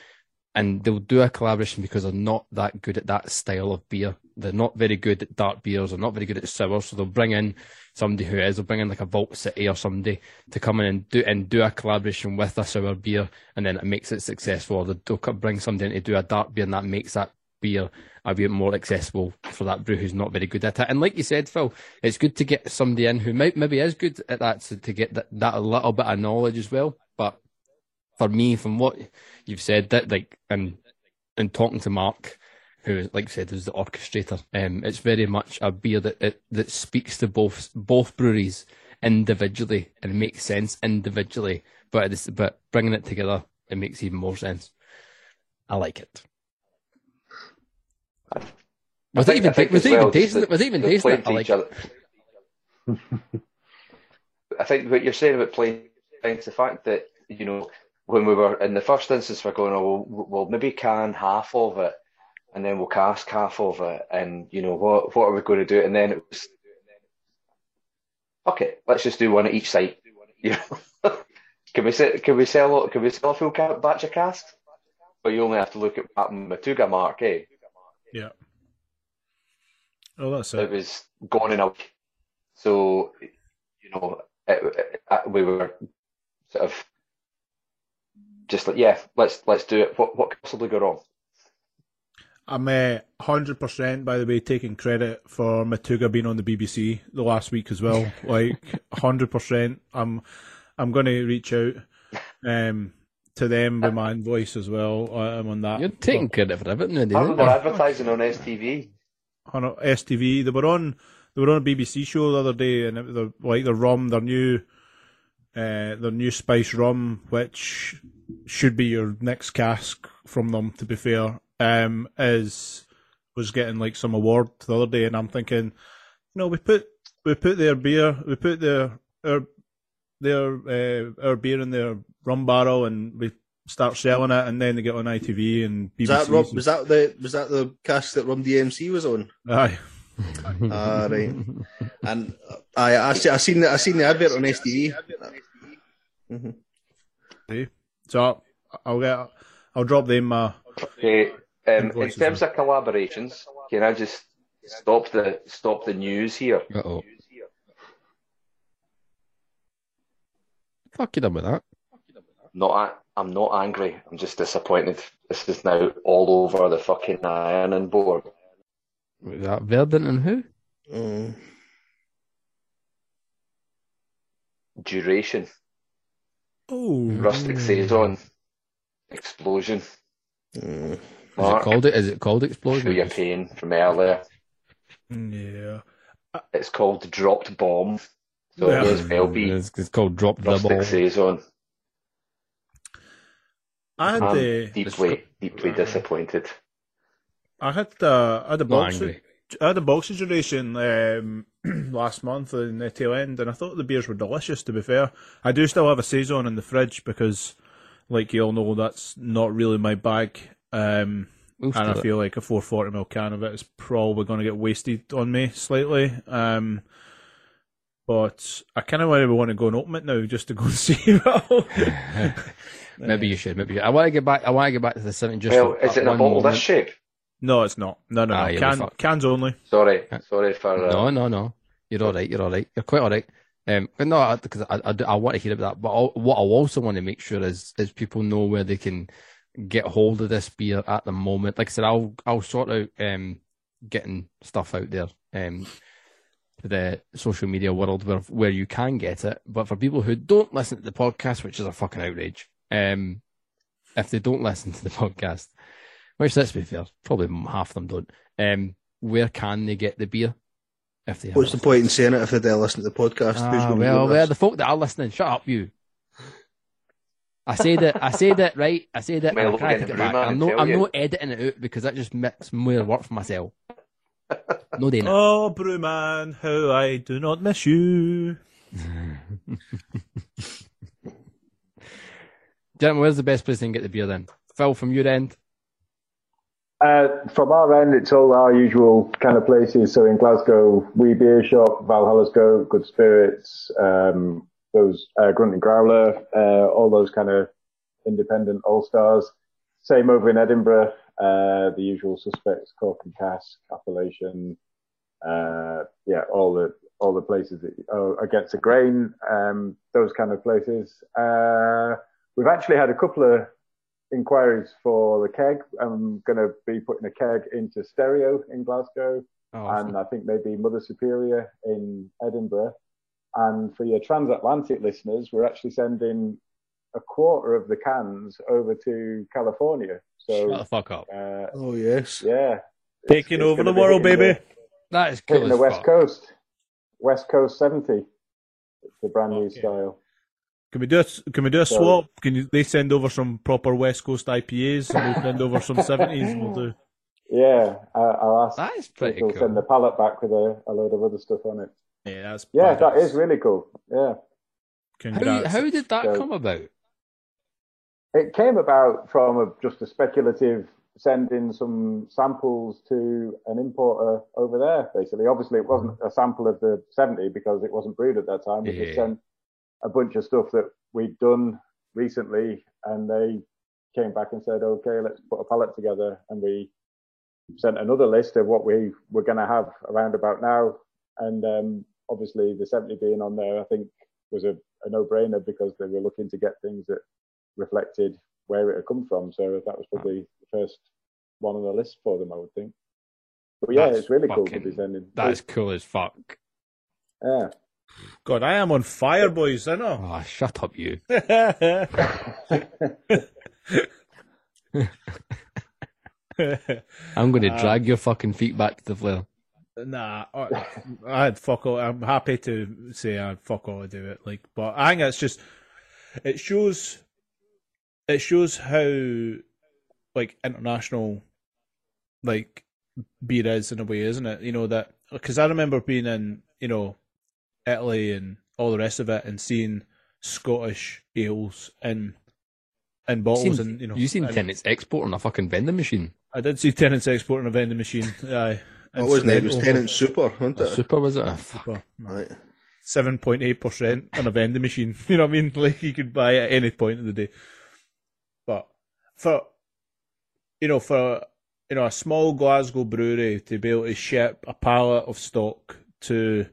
and they'll do a collaboration because they're not that good at that style of beer. They're not very good at dark beers. They're not very good at sours. So they'll bring in somebody who is. They'll bring in like a Vault City or somebody to come in and do and do a collaboration with a sour beer, and then it makes it successful. Or they'll bring somebody in to do a dark beer, and that makes that beer a bit more accessible for that brew who's not very good at it. And like you said, Phil, it's good to get somebody in who might maybe is good at that, so to get that, that a little bit of knowledge as well. But for me, from what you've said, that like and and talking to Mark, who like I said is the orchestrator, um, it's very much a beer that it, that speaks to both both breweries individually and makes sense individually, but it's, but bringing it together it makes even more sense. I like it. Was it think- even I think was it even well, tasting it? Was it even tasting it? I like it. I think what you're saying about playing is the fact that you know when we were in the first instance, we're going, oh, we'll, we'll maybe can half of it, and then we'll cast half of it, and you know what what are we going to do? And then it was okay, let's just do one at each site. You know, can we sell can we sell can we sell a full batch of casks? But you only have to look at that Matugga mark, eh? Yeah. Oh, that's it it. was gone in a week. So, you know, it, it, it- we were sort of just like, yeah, let's let's do it. What what could possibly go wrong? I'm uh, 100% by the way taking credit for Matugga being on the BBC the last week as well. Like 100%. I'm I'm going to reach out um, to them with my voice as well. I- I'm on that. You're taking credit for everything, How nowadays, they're advertising on STV. on STV. They were on they were on a BBC show the other day, and it, was like the rum, their new, uh, their new spice rum, which should be your next cask from them. To be fair, um, is was getting like some award the other day, and I'm thinking, you know, we put we put their beer, we put their our their uh, our beer in their rum barrel, and we start selling it, and then they get on ITV and BBC. Was that Rob, was that the was that the cast that Rum DMC was on? Aye. Ah, right. And I I, see, I seen the I seen the advert on STV. See? So I'll get I'll drop them uh Okay. Um, in terms of collaborations, can I just stop the stop the news here? Uh oh. Fuck you done with that. Not a- I'm not angry. I'm just disappointed. This is now all over the fucking ironing board. Was that Verdant and who? Mm. Duration, Oh rustic saison, explosion. Mm. Is it called it? Is it called show Explosion? your pain from earlier. Yeah. It's called dropped bomb. So Yeah. it may as well be It's, it's called Drop the rustic Ball. saison. I had I'm uh, deeply, deeply disappointed. I had uh, I had a Not box angry. I had a boxing duration um, last month in the tail end, and I thought the beers were delicious. To be fair, I do still have a saison in the fridge because, like you all know, that's not really my bag. Um, We'll and I it. feel like a 440 ml can of it is probably going to get wasted on me slightly. Um, but I kind of wonder we want to go and open it now just to go and see it. Maybe you should. Maybe you, I want to get back. I want to get back to the seventeen. Just Well, is it in a one bottle moment. this shape? No, it's not. No, no, no. Ah, you'll Can, cans only. Sorry, sorry for. Uh, No, no, no. You're all right. You're all right. You're quite all right. Um, but no, because I, I, do- I want to hear about that. But I'll, what I also want to make sure is is people know where they can get hold of this beer at the moment. Like I said, I'll I'll sort out um getting stuff out there um to the social media world where where you can get it. But for people who don't listen to the podcast, which is a fucking outrage, um, if they don't listen to the podcast, which let's be fair, probably half of them don't. Um, where can they get the beer? If they What's the point in saying it if they don't listen to the podcast? Who's Ah, gonna well, hear well, the folk that are listening, shut up, you. I said it. I said it right. I said it. Well, I can't take it back. I'm not. I'm you. not editing it out because that just makes more work for myself. No doing it. Oh, Brewman, how I do not miss you. Gentlemen, where's the best place to get the beer then? Phil, from your end. Uh, from our end, it's all our usual kind of places. So in Glasgow, Wee Beer Shop, Valhalla's Goat, Good Spirits, um, those uh, Grunt and Growler, uh, all those kind of independent all stars. Same over in Edinburgh, uh, the usual suspects: Cork and Cask, Appellation, uh, yeah, all the all the places that oh, against the grain, um, those kind of places. Uh, we've actually had a couple of inquiries for the keg. I'm going to be putting a keg into Stereo in Glasgow, Oh, and I think maybe Mother Superior in Edinburgh. And for your transatlantic listeners, we're actually sending a quarter of the cans over to California. shut the So, fuck up. uh, Oh yes. yeah, Taking it's over gonna the world, hitting baby. That is The, cool hitting as the West fuck. Coast, West Coast 70. It's the brand new style. Can we do a, can we do a swap? Can you, they send over some proper West Coast IPAs and we'll send over some 70s? We'll do. Yeah, I, I'll ask That is pretty people to send the pallet back with a, a load of other stuff on it. Yeah, that's Yeah, that badass. is really cool. Yeah. How, Congrats. how did that So- come about? It came about from a, just a speculative sending some samples to an importer over there, basically. Obviously, it wasn't a sample of the 70 because it wasn't brewed at that time. We Yeah. just sent a bunch of stuff that we'd done recently, and they came back and said, okay, let's put a palette together. And we sent another list of what we were going to have around about now. And um, obviously, the 70 being on there, I think, was a, a no brainer because they were looking to get things that reflected where it had come from. So that was probably the first one on the list for them, I would think. But yeah, That's it's really cool to be sending. That is cool as fuck. Yeah. God, I am on fire, boys. I know. Oh, shut up, you. I'm going to Uh, drag your fucking feet back to the floor. Nah, I, I had fuck all. I'm happy to say I'd fuck all to do it. Like, but I think it's just it shows it shows how like international like beer is in a way, isn't it? You know that because I remember being in you know Italy and all the rest of it and seeing Scottish ales in in bottles Seen- and you know you seen and Tennent's exporting a fucking vending machine? I did see Tennent's exporting a vending machine. Aye. It wasn't it? It was Incidentally, Tennent Super, wasn't it? Super was it? Ah, fuck. Super. Right. seven point eight percent on a vending machine. You know what I mean? Like you could buy at any point of the day. But for you know, for you know, a small Glasgow brewery to be able to ship a pallet of stock to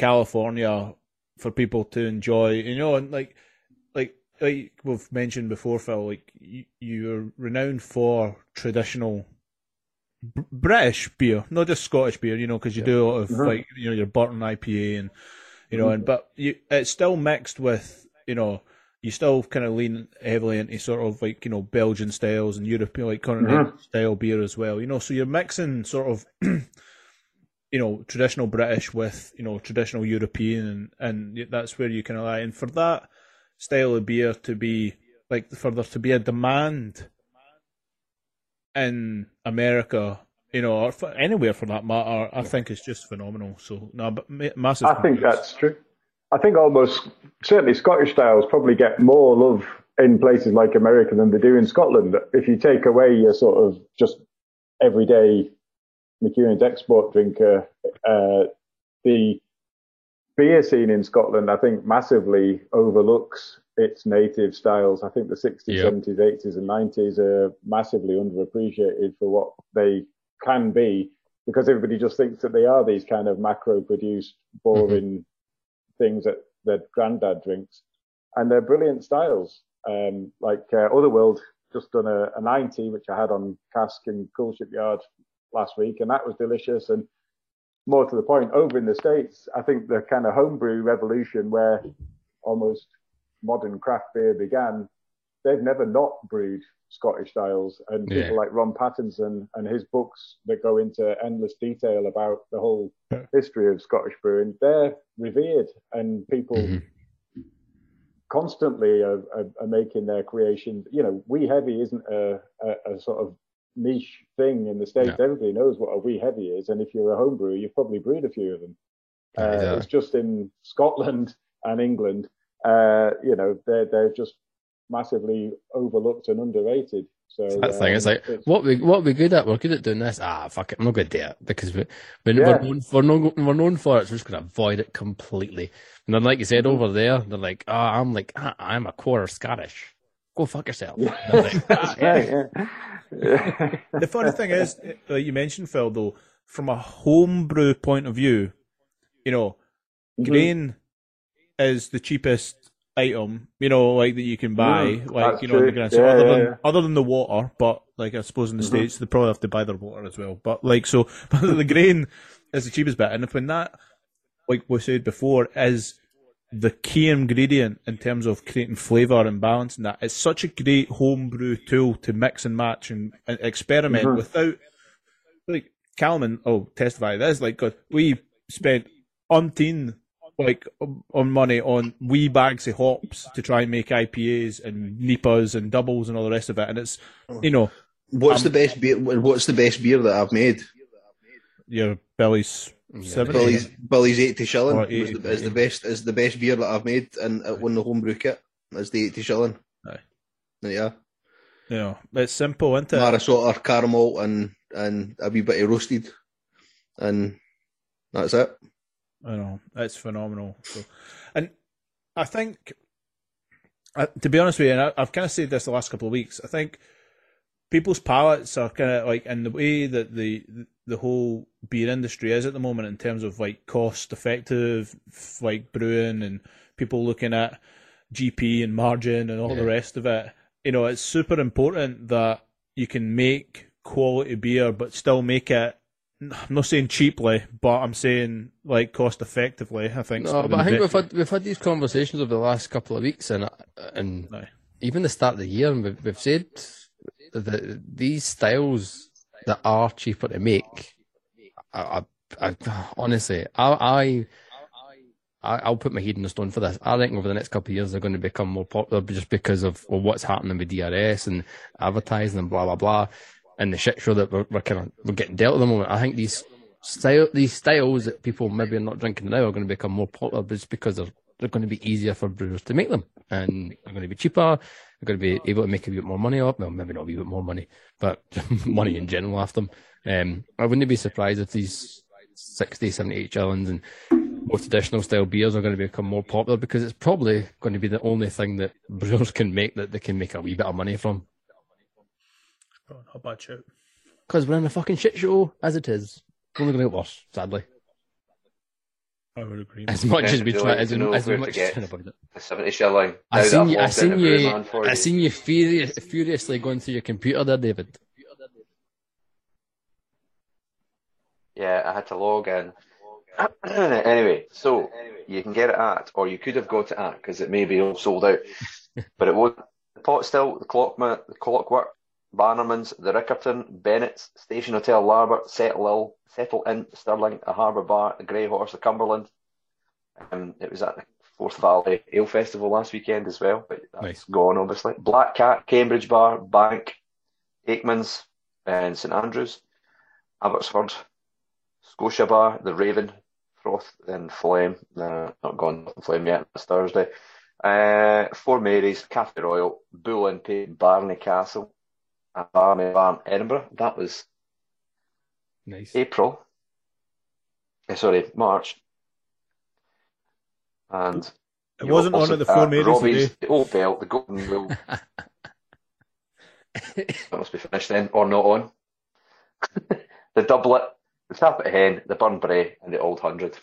California for people to enjoy, you know, and like like like we've mentioned before, Phil, like you, you're renowned for traditional Br- British beer, not just Scottish beer, you know, because you do a lot of Mhm. like you know your Burton IPA and you know, and but you it's still mixed with you know you still kind of lean heavily into sort of like you know Belgian styles and European like continental style beer as well, you know, so you're mixing sort of you know traditional British with you know traditional European and, and that's where you can lie and for that style of beer to be like for there to be a demand in America, you know, or for anywhere for that matter, I think it's just phenomenal. So no, but massive. I think that's true. I think almost certainly Scottish styles probably get more love in places like America than they do in Scotland. If you take away your sort of just everyday McEwen's export drinker, uh, the beer scene in Scotland, I think, massively overlooks its native styles. I think the 60s, Yeah. 70s, 80s, and 90s are massively underappreciated for what they can be because everybody just thinks that they are these kind of macro produced, boring things that that granddad drinks. And they're brilliant styles. Um, like uh, Otherworld just done a, a 90, which I had on cask in Cool Shipyard last week, and that was delicious. And more to the point, over in the States, I think the kind of homebrew revolution where almost modern craft beer began, they've never not brewed Scottish styles. And Yeah. people like Ron Pattinson and his books that go into endless detail about the whole history of Scottish brewing, they're revered and people Mhm. constantly are, are, are making their creations. You know, wee heavy isn't a, a, a sort of niche thing in the States. No. Everybody knows what a wee heavy is. And if you're a home brewer, you've probably brewed a few of them. Uh, exactly. It's just in Scotland and England, uh, you know, they're, they're just massively overlooked and underrated. So That thing, it's um, like, what we what we good at? We're good at doing this. Ah, fuck it, I'm not good at it because we, we, Yeah. we're, known, we're, known, we're known for it. So we're just going to avoid it completely. And then, like you said over there, they're like, oh, I'm like, ah, I'm a quarter Scottish. Go fuck yourself. And I'm like, "Ah, yeah." yeah, yeah. the funny thing is, like you mentioned, Phil, though, from a homebrew point of view, you know, Mhm. grain is the cheapest item, you know, like that you can buy, Mm, like you know, in the true. grand. So other yeah, than yeah. other than the water, but like I suppose in the Mhm. states they probably have to buy their water as well. But like so, but the grain is the cheapest bit, and if when that, like we said before, is the key ingredient in terms of creating flavour and balance and that. It's such a great homebrew tool to mix and match and, and experiment Mhm. without like Calman oh testify to this like God, we spent umpteen like um, on money on wee bags of hops to try and make IPAs and NEPAs and doubles and all the rest of it and it's you know What's Um, the best beer? What's the best beer that I've made? your Billy's seven Billy's Billy's eighty shilling Or was 80, the, is the best is the best beer that I've made and it won the homebrew kit. Is the eighty shilling. Aye. Yeah, you know it's simple isn't it Maris Otter, caramel, and and a wee bit of roasted, and that's it. I know it's phenomenal. So, and I think, uh, to be honest with you, and I, I've kind of said this the last couple of weeks. I think people's palates are kind of like in the way that the the whole beer industry is at the moment in terms of like cost effective, like brewing and people looking at GP and margin and all the rest of it. You know, it's super important that you can make quality beer, but still make it. I'm not saying cheaply, but I'm saying like cost effectively. I think. No, but I think we've had we've had these conversations over the last couple of weeks, and uh, and Aye. even the start of the year, and we've, we've said that these styles that are cheaper to make I, I, I honestly, I, I, I'll put my head in the stone for this. I think over the next couple of years they're going to become more popular just because of well, what's happening with DRS and advertising and blah blah blah, and the shit show that we're, we're kind of we're getting dealt at the moment. I think these style these styles that people maybe are not drinking now are going to become more popular just because they're they're going to be easier for brewers to make them, and they're going to be cheaper. They're going to be able to make a bit more money off. Well, maybe not a bit more money, but money in general after them. Um, I wouldn't be surprised if these 60, 78 gallons and more traditional style beers are going to become more popular because it's probably going to be the only thing that brewers can make that they can make a wee bit of money from. Oh, not bad shout. Because we're in a fucking shit show as it is. It's only going to get worse, sadly. I would agree. As much as we try, as, to know as where to much as get? trying avoid it. The 70 shilling. I Now seen you. I logged seen you. I seen you furious, furiously going through your computer there, David. Yeah, I had to log in. anyway, so you can get it at, or you could have got it at, because it may be all sold out. but it was the Pot Still, the Clockma, the Clockwork, Bannerman's, the Rickerton, Bennett's, Station Hotel Larbert, Settle Ill, Settle Inn, Stirling, the Harbour Bar, the Grey Horse, the Cumberland. Um, it was at the Forth Valley Ale Festival last weekend as well, but that's Nice. gone obviously. Black Cat, Cambridge Bar, Bank, Aikman's, and St Andrews, Abbotsford, Scotia Bar, the Raven, Froth, and Flame. Uh, not gone to Flame yet. It's Thursday. Uh, Four Marys, Cafe Royal, Bull and Pay, Barney Castle, Barney Barn, Edinburgh. That was Nice. April. Uh, sorry, March. And It wasn't on at the Four Marys Robbie's, the Old Belt, the Golden Rule. that must be finished then, or not on. the Doublet, the Tappit Hen, the Burnbrae, and the Old Hundred.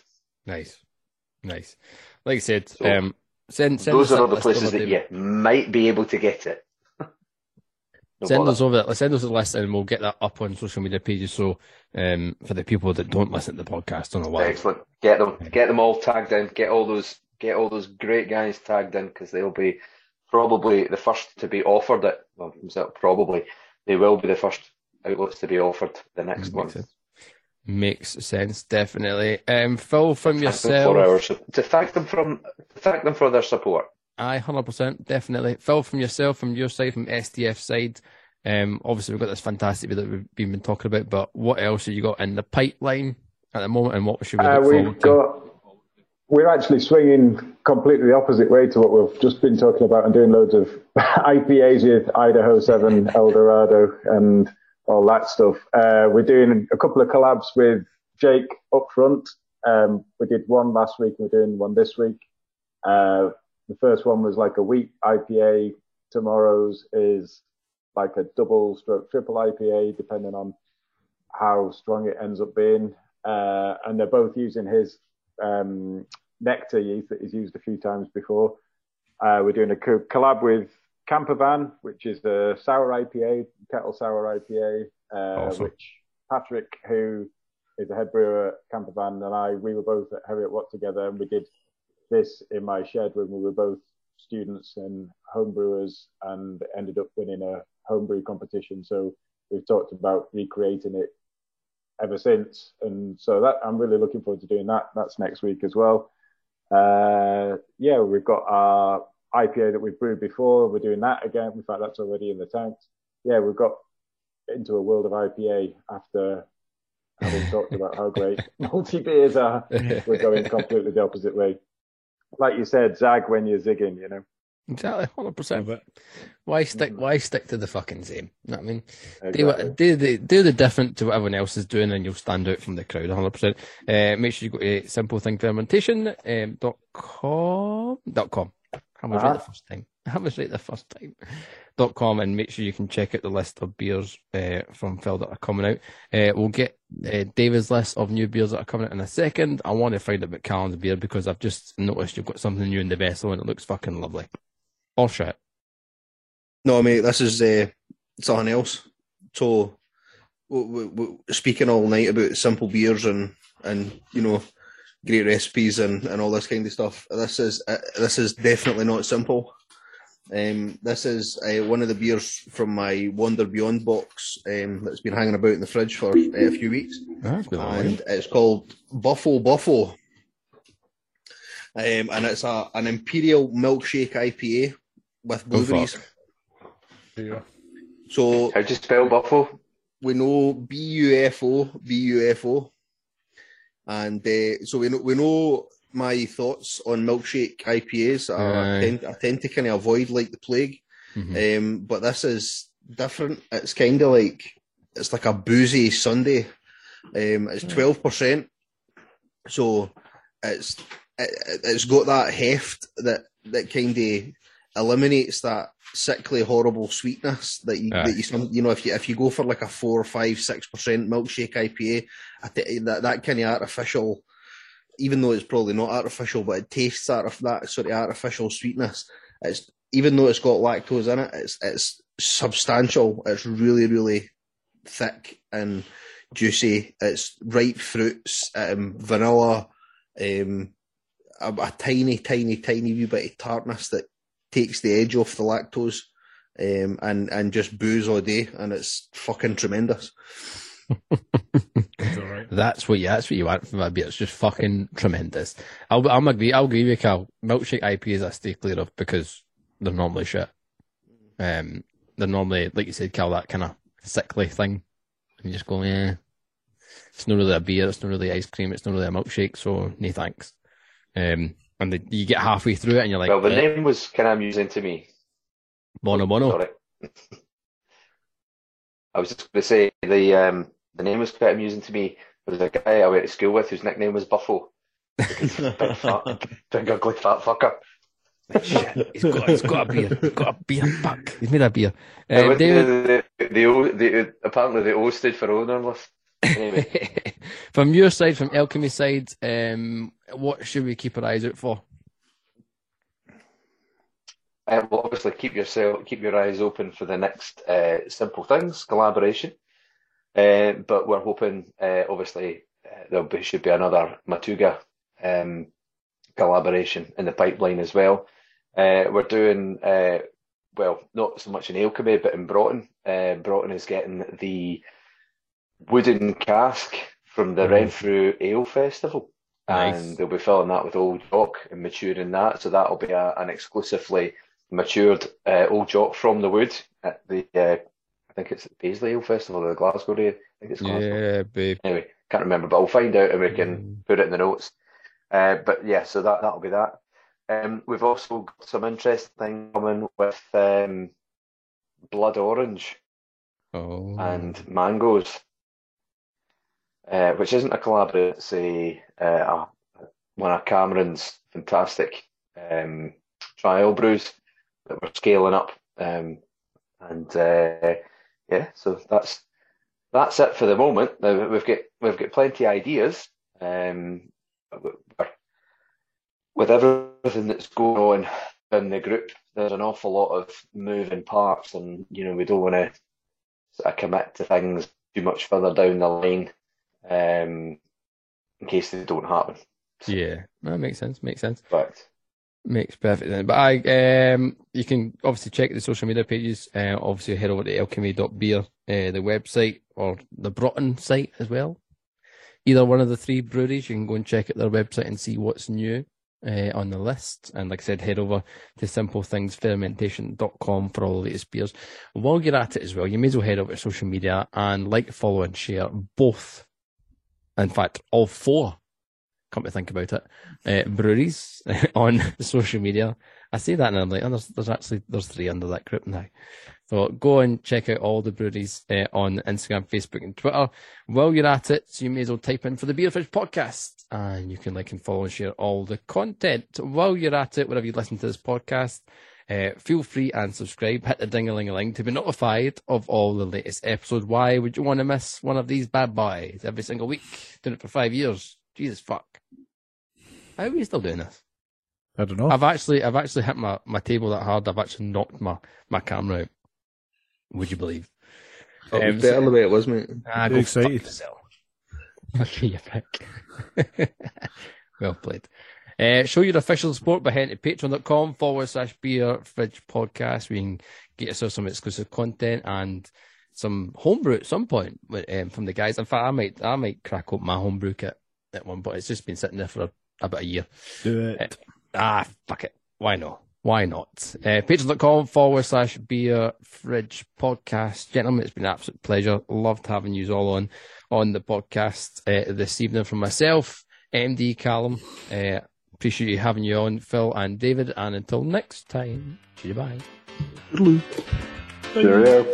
Nice, nice. Like I said, So, um, send send Those are all the places that you might be able to get it. No Send bother. us over. Send us a list, and we'll get that up on social media pages. So, um, for the people that don't listen to the podcast, don't know why. Excellent. Get them, get them all tagged in. Get all those, get all those great guys tagged in because they'll be probably the first to be offered it. Well, probably they will be the first outlets to be offered the next Makes month. sense. Makes sense, definitely. Um, Phil, from Thank them for yourself, our to thank them from to thank them for their support. Aye, hundred percent, definitely. Phil, from yourself, from your side, from STF side. Um, obviously we've got this fantastic bit that we've been talking about, but what else have you got in the pipeline at the moment, and what should we Uh, look we've forward to? got. We're actually swinging completely the opposite way to what we've just been talking about and doing loads of IPAs with Idaho 7, Eldorado, and all that stuff. Uh, we're doing a couple of collabs with Jake up front. Um, we did one last week, we're doing one this week. Uh, the first one was like a wheat IPA. Tomorrow's is like a double stroke triple IPA, depending on how strong it ends up being. Uh, and they're both using his um, nectar yeast that he's used a few times before. Uh, we're doing a co- collab with Campervan, which is a sour IPA, kettle sour IPA, uh, Awesome. which Patrick, who is the head brewer at Campervan, and I, we were both at Heriot-Watt together, and we did this in my shed when we were both students and homebrewers, and ended up winning a homebrew competition. So we've talked about recreating it ever since. And so that I'm really looking forward to doing that. That's next week as well. Uh, yeah, we've got our IPA that we've brewed before. We're doing that again. In fact, that's already in the tanks. Yeah, we've got into a world of IPA after having talked about how great multi beers are. We're going completely the opposite way. Like you said, zag when you're zigging, you know. Exactly, hundred percent. Love it. Why stick? Why stick to the fucking same? You know what I mean? Do, Exactly. what, do the do the different to what everyone else is doing, and you'll stand out from the crowd. One hundred percent. Uh, make sure you go to simplethingfermentation um, dot com dot com I was right the first time. I was right the first time. dot com, and make sure you can check out the list of beers uh, from Phil that are coming out. Uh, we'll get uh, David's list of new beers that are coming out in a second. I want to find out about Callan's beer because I've just noticed you've got something new in the vessel, and it looks fucking lovely. All shit. No, mate, this is uh, something else. So, we, we, we, speaking all night about simple beers and and you know great recipes and, and all this kind of stuff. This is uh, this is definitely not simple. Um, this is uh, one of the beers from my Wander Beyond box um, that's been hanging about in the fridge for uh, a few weeks. That's a bit and weird. it's called Bufo Bufo. Um, and it's a an imperial milkshake IPA with Oh, blueberries. fuck. Yeah. so How'd you spell Buffalo? we know B U F O, B U F O, and uh, so we know we know my thoughts on milkshake IPAs. I, tend, I tend to kind of avoid like the plague, Mhm. um, but this is different. It's kind of like it's like a boozy Sunday. Um, it's twelve percent, so it's it, it's got that heft that that kind of eliminates that sickly, horrible sweetness that you Aye. that you some you know if you if you go for like a four, five, six percent milkshake IPA, that that kind of artificial, even though it's probably not artificial, but it tastes that that sort of artificial sweetness. It's even though it's got lactose in it, it's it's substantial. It's really really thick and juicy. It's ripe fruits, um, vanilla, um, a, a tiny, tiny, tiny wee bit of tartness that takes the edge off the lactose, um, and and just booze all day, and it's fucking tremendous. It's. That's what you. That's what you want from a beer. It's just fucking tremendous. I'll. I'm agree. I'll agree with you, Cal. Milkshake IPAs I stay clear of because they're normally shit. Um, they're normally like you said, Cal. That kind of sickly thing. And you just go, yeah. It's not really a beer. It's not really ice cream. It's not really a milkshake. So no thanks. Um, and the, you get halfway through it and you're like, well, the eh, name was kind of amusing to me. mono mono. Sorry. I was just going to say the um, the name was quite amusing to me. There was a guy I went to school with whose nickname was Buffo. big, fat, big ugly fat fucker. Shit, he's got, he's got a beer. He's got a beer back. He's made a beer. Um, David, the, the, the, O- the, apparently the O stood for ownerless. Anyway, from your side, from Alechemy side, um, what should we keep our eyes out for? uh, well, obviously keep yourself keep your eyes open for the next uh, simple things collaboration. Uh, but we're hoping, uh, obviously, uh, there be, should be another Matugga um, collaboration in the pipeline as well. Uh, we're doing well, not so much in Alechemy, but in Broughton. Broughton is getting the wooden cask from the Mhm. Renfrew Ale Festival. Nice. And they'll be filling that with Old Jock and maturing that. So that'll be a, an exclusively matured uh, Old Jock from the wood at the, uh, I think it's the Paisley Ale Festival or the Glasgow Day. I think it's Glasgow. Yeah, babe. Anyway, can't remember, but I'll find out and we can put it in the notes. Uh, but yeah, so that that'll be that. Um, we've also got some interesting thing coming with um, blood orange Oh, and mangoes, uh, which isn't a collaboration. It's a, uh, one of Cameron's fantastic um, trial brews that we're scaling up, um, and uh, yeah, so that's that's it for the moment. Now we've got we've got plenty of ideas. Um, with everything that's going on in the group, there's an awful lot of moving parts, and you know we don't want to sort of commit to things too much further down the line, um, in case they don't happen. yeah, that makes sense. Makes sense. But Makes perfect sense. But I, um, you can obviously check the social media pages. Uh, obviously head over to alechemy.beer, uh, the website, or the Broughton site as well. Either one of the three breweries, you can go and check out their website and see what's new uh, on the list. And like I said, head over to simplethingsfermentation.com for all the latest beers. While you're at it as well, you may as well head over to social media and like, follow, and share both. In fact, all four. Come to think about it, uh, breweries on social media. I say that and I'm like, oh, there's, there's actually there's three under that group now. So go and check out all the breweries uh, on Instagram, Facebook, and Twitter. While you're at it, so you may as well type in for the Beer Fridge podcast, and you can like and follow and share all the content. While you're at it, wherever you listen to this podcast, uh, feel free and subscribe. Hit the ding a ling a ling to be notified of all the latest episodes. Why would you want to miss one of these bad boys every single week? Doing it for five years. Jesus fuck. How are we still doing this? I don't know. I've actually I've actually hit my, my table that hard. I've actually knocked my, my camera out. Would you believe? It Um, was better the way it was, mate. Ah, Too go excited. fuck yourself. Okay, you prick. well played. Uh, show your official support by heading to patreon.com forward slash beer fridge podcast. We can get yourself some exclusive content and some homebrew at some point with, um, from the guys. In fact, I might I might crack up my homebrew kit at one point. It's just been sitting there for about a year. Do it. Ah, fuck it. Why not? Why not? Uh, Patreon.com forward slash beer fridge podcast. Gentlemen, it's been an absolute pleasure. Loved having you all on on the podcast uh, this evening from myself, MD Callum. Uh, Appreciate you having you on, Phil and David. And until next time, goodbye. Bye. Cheerio.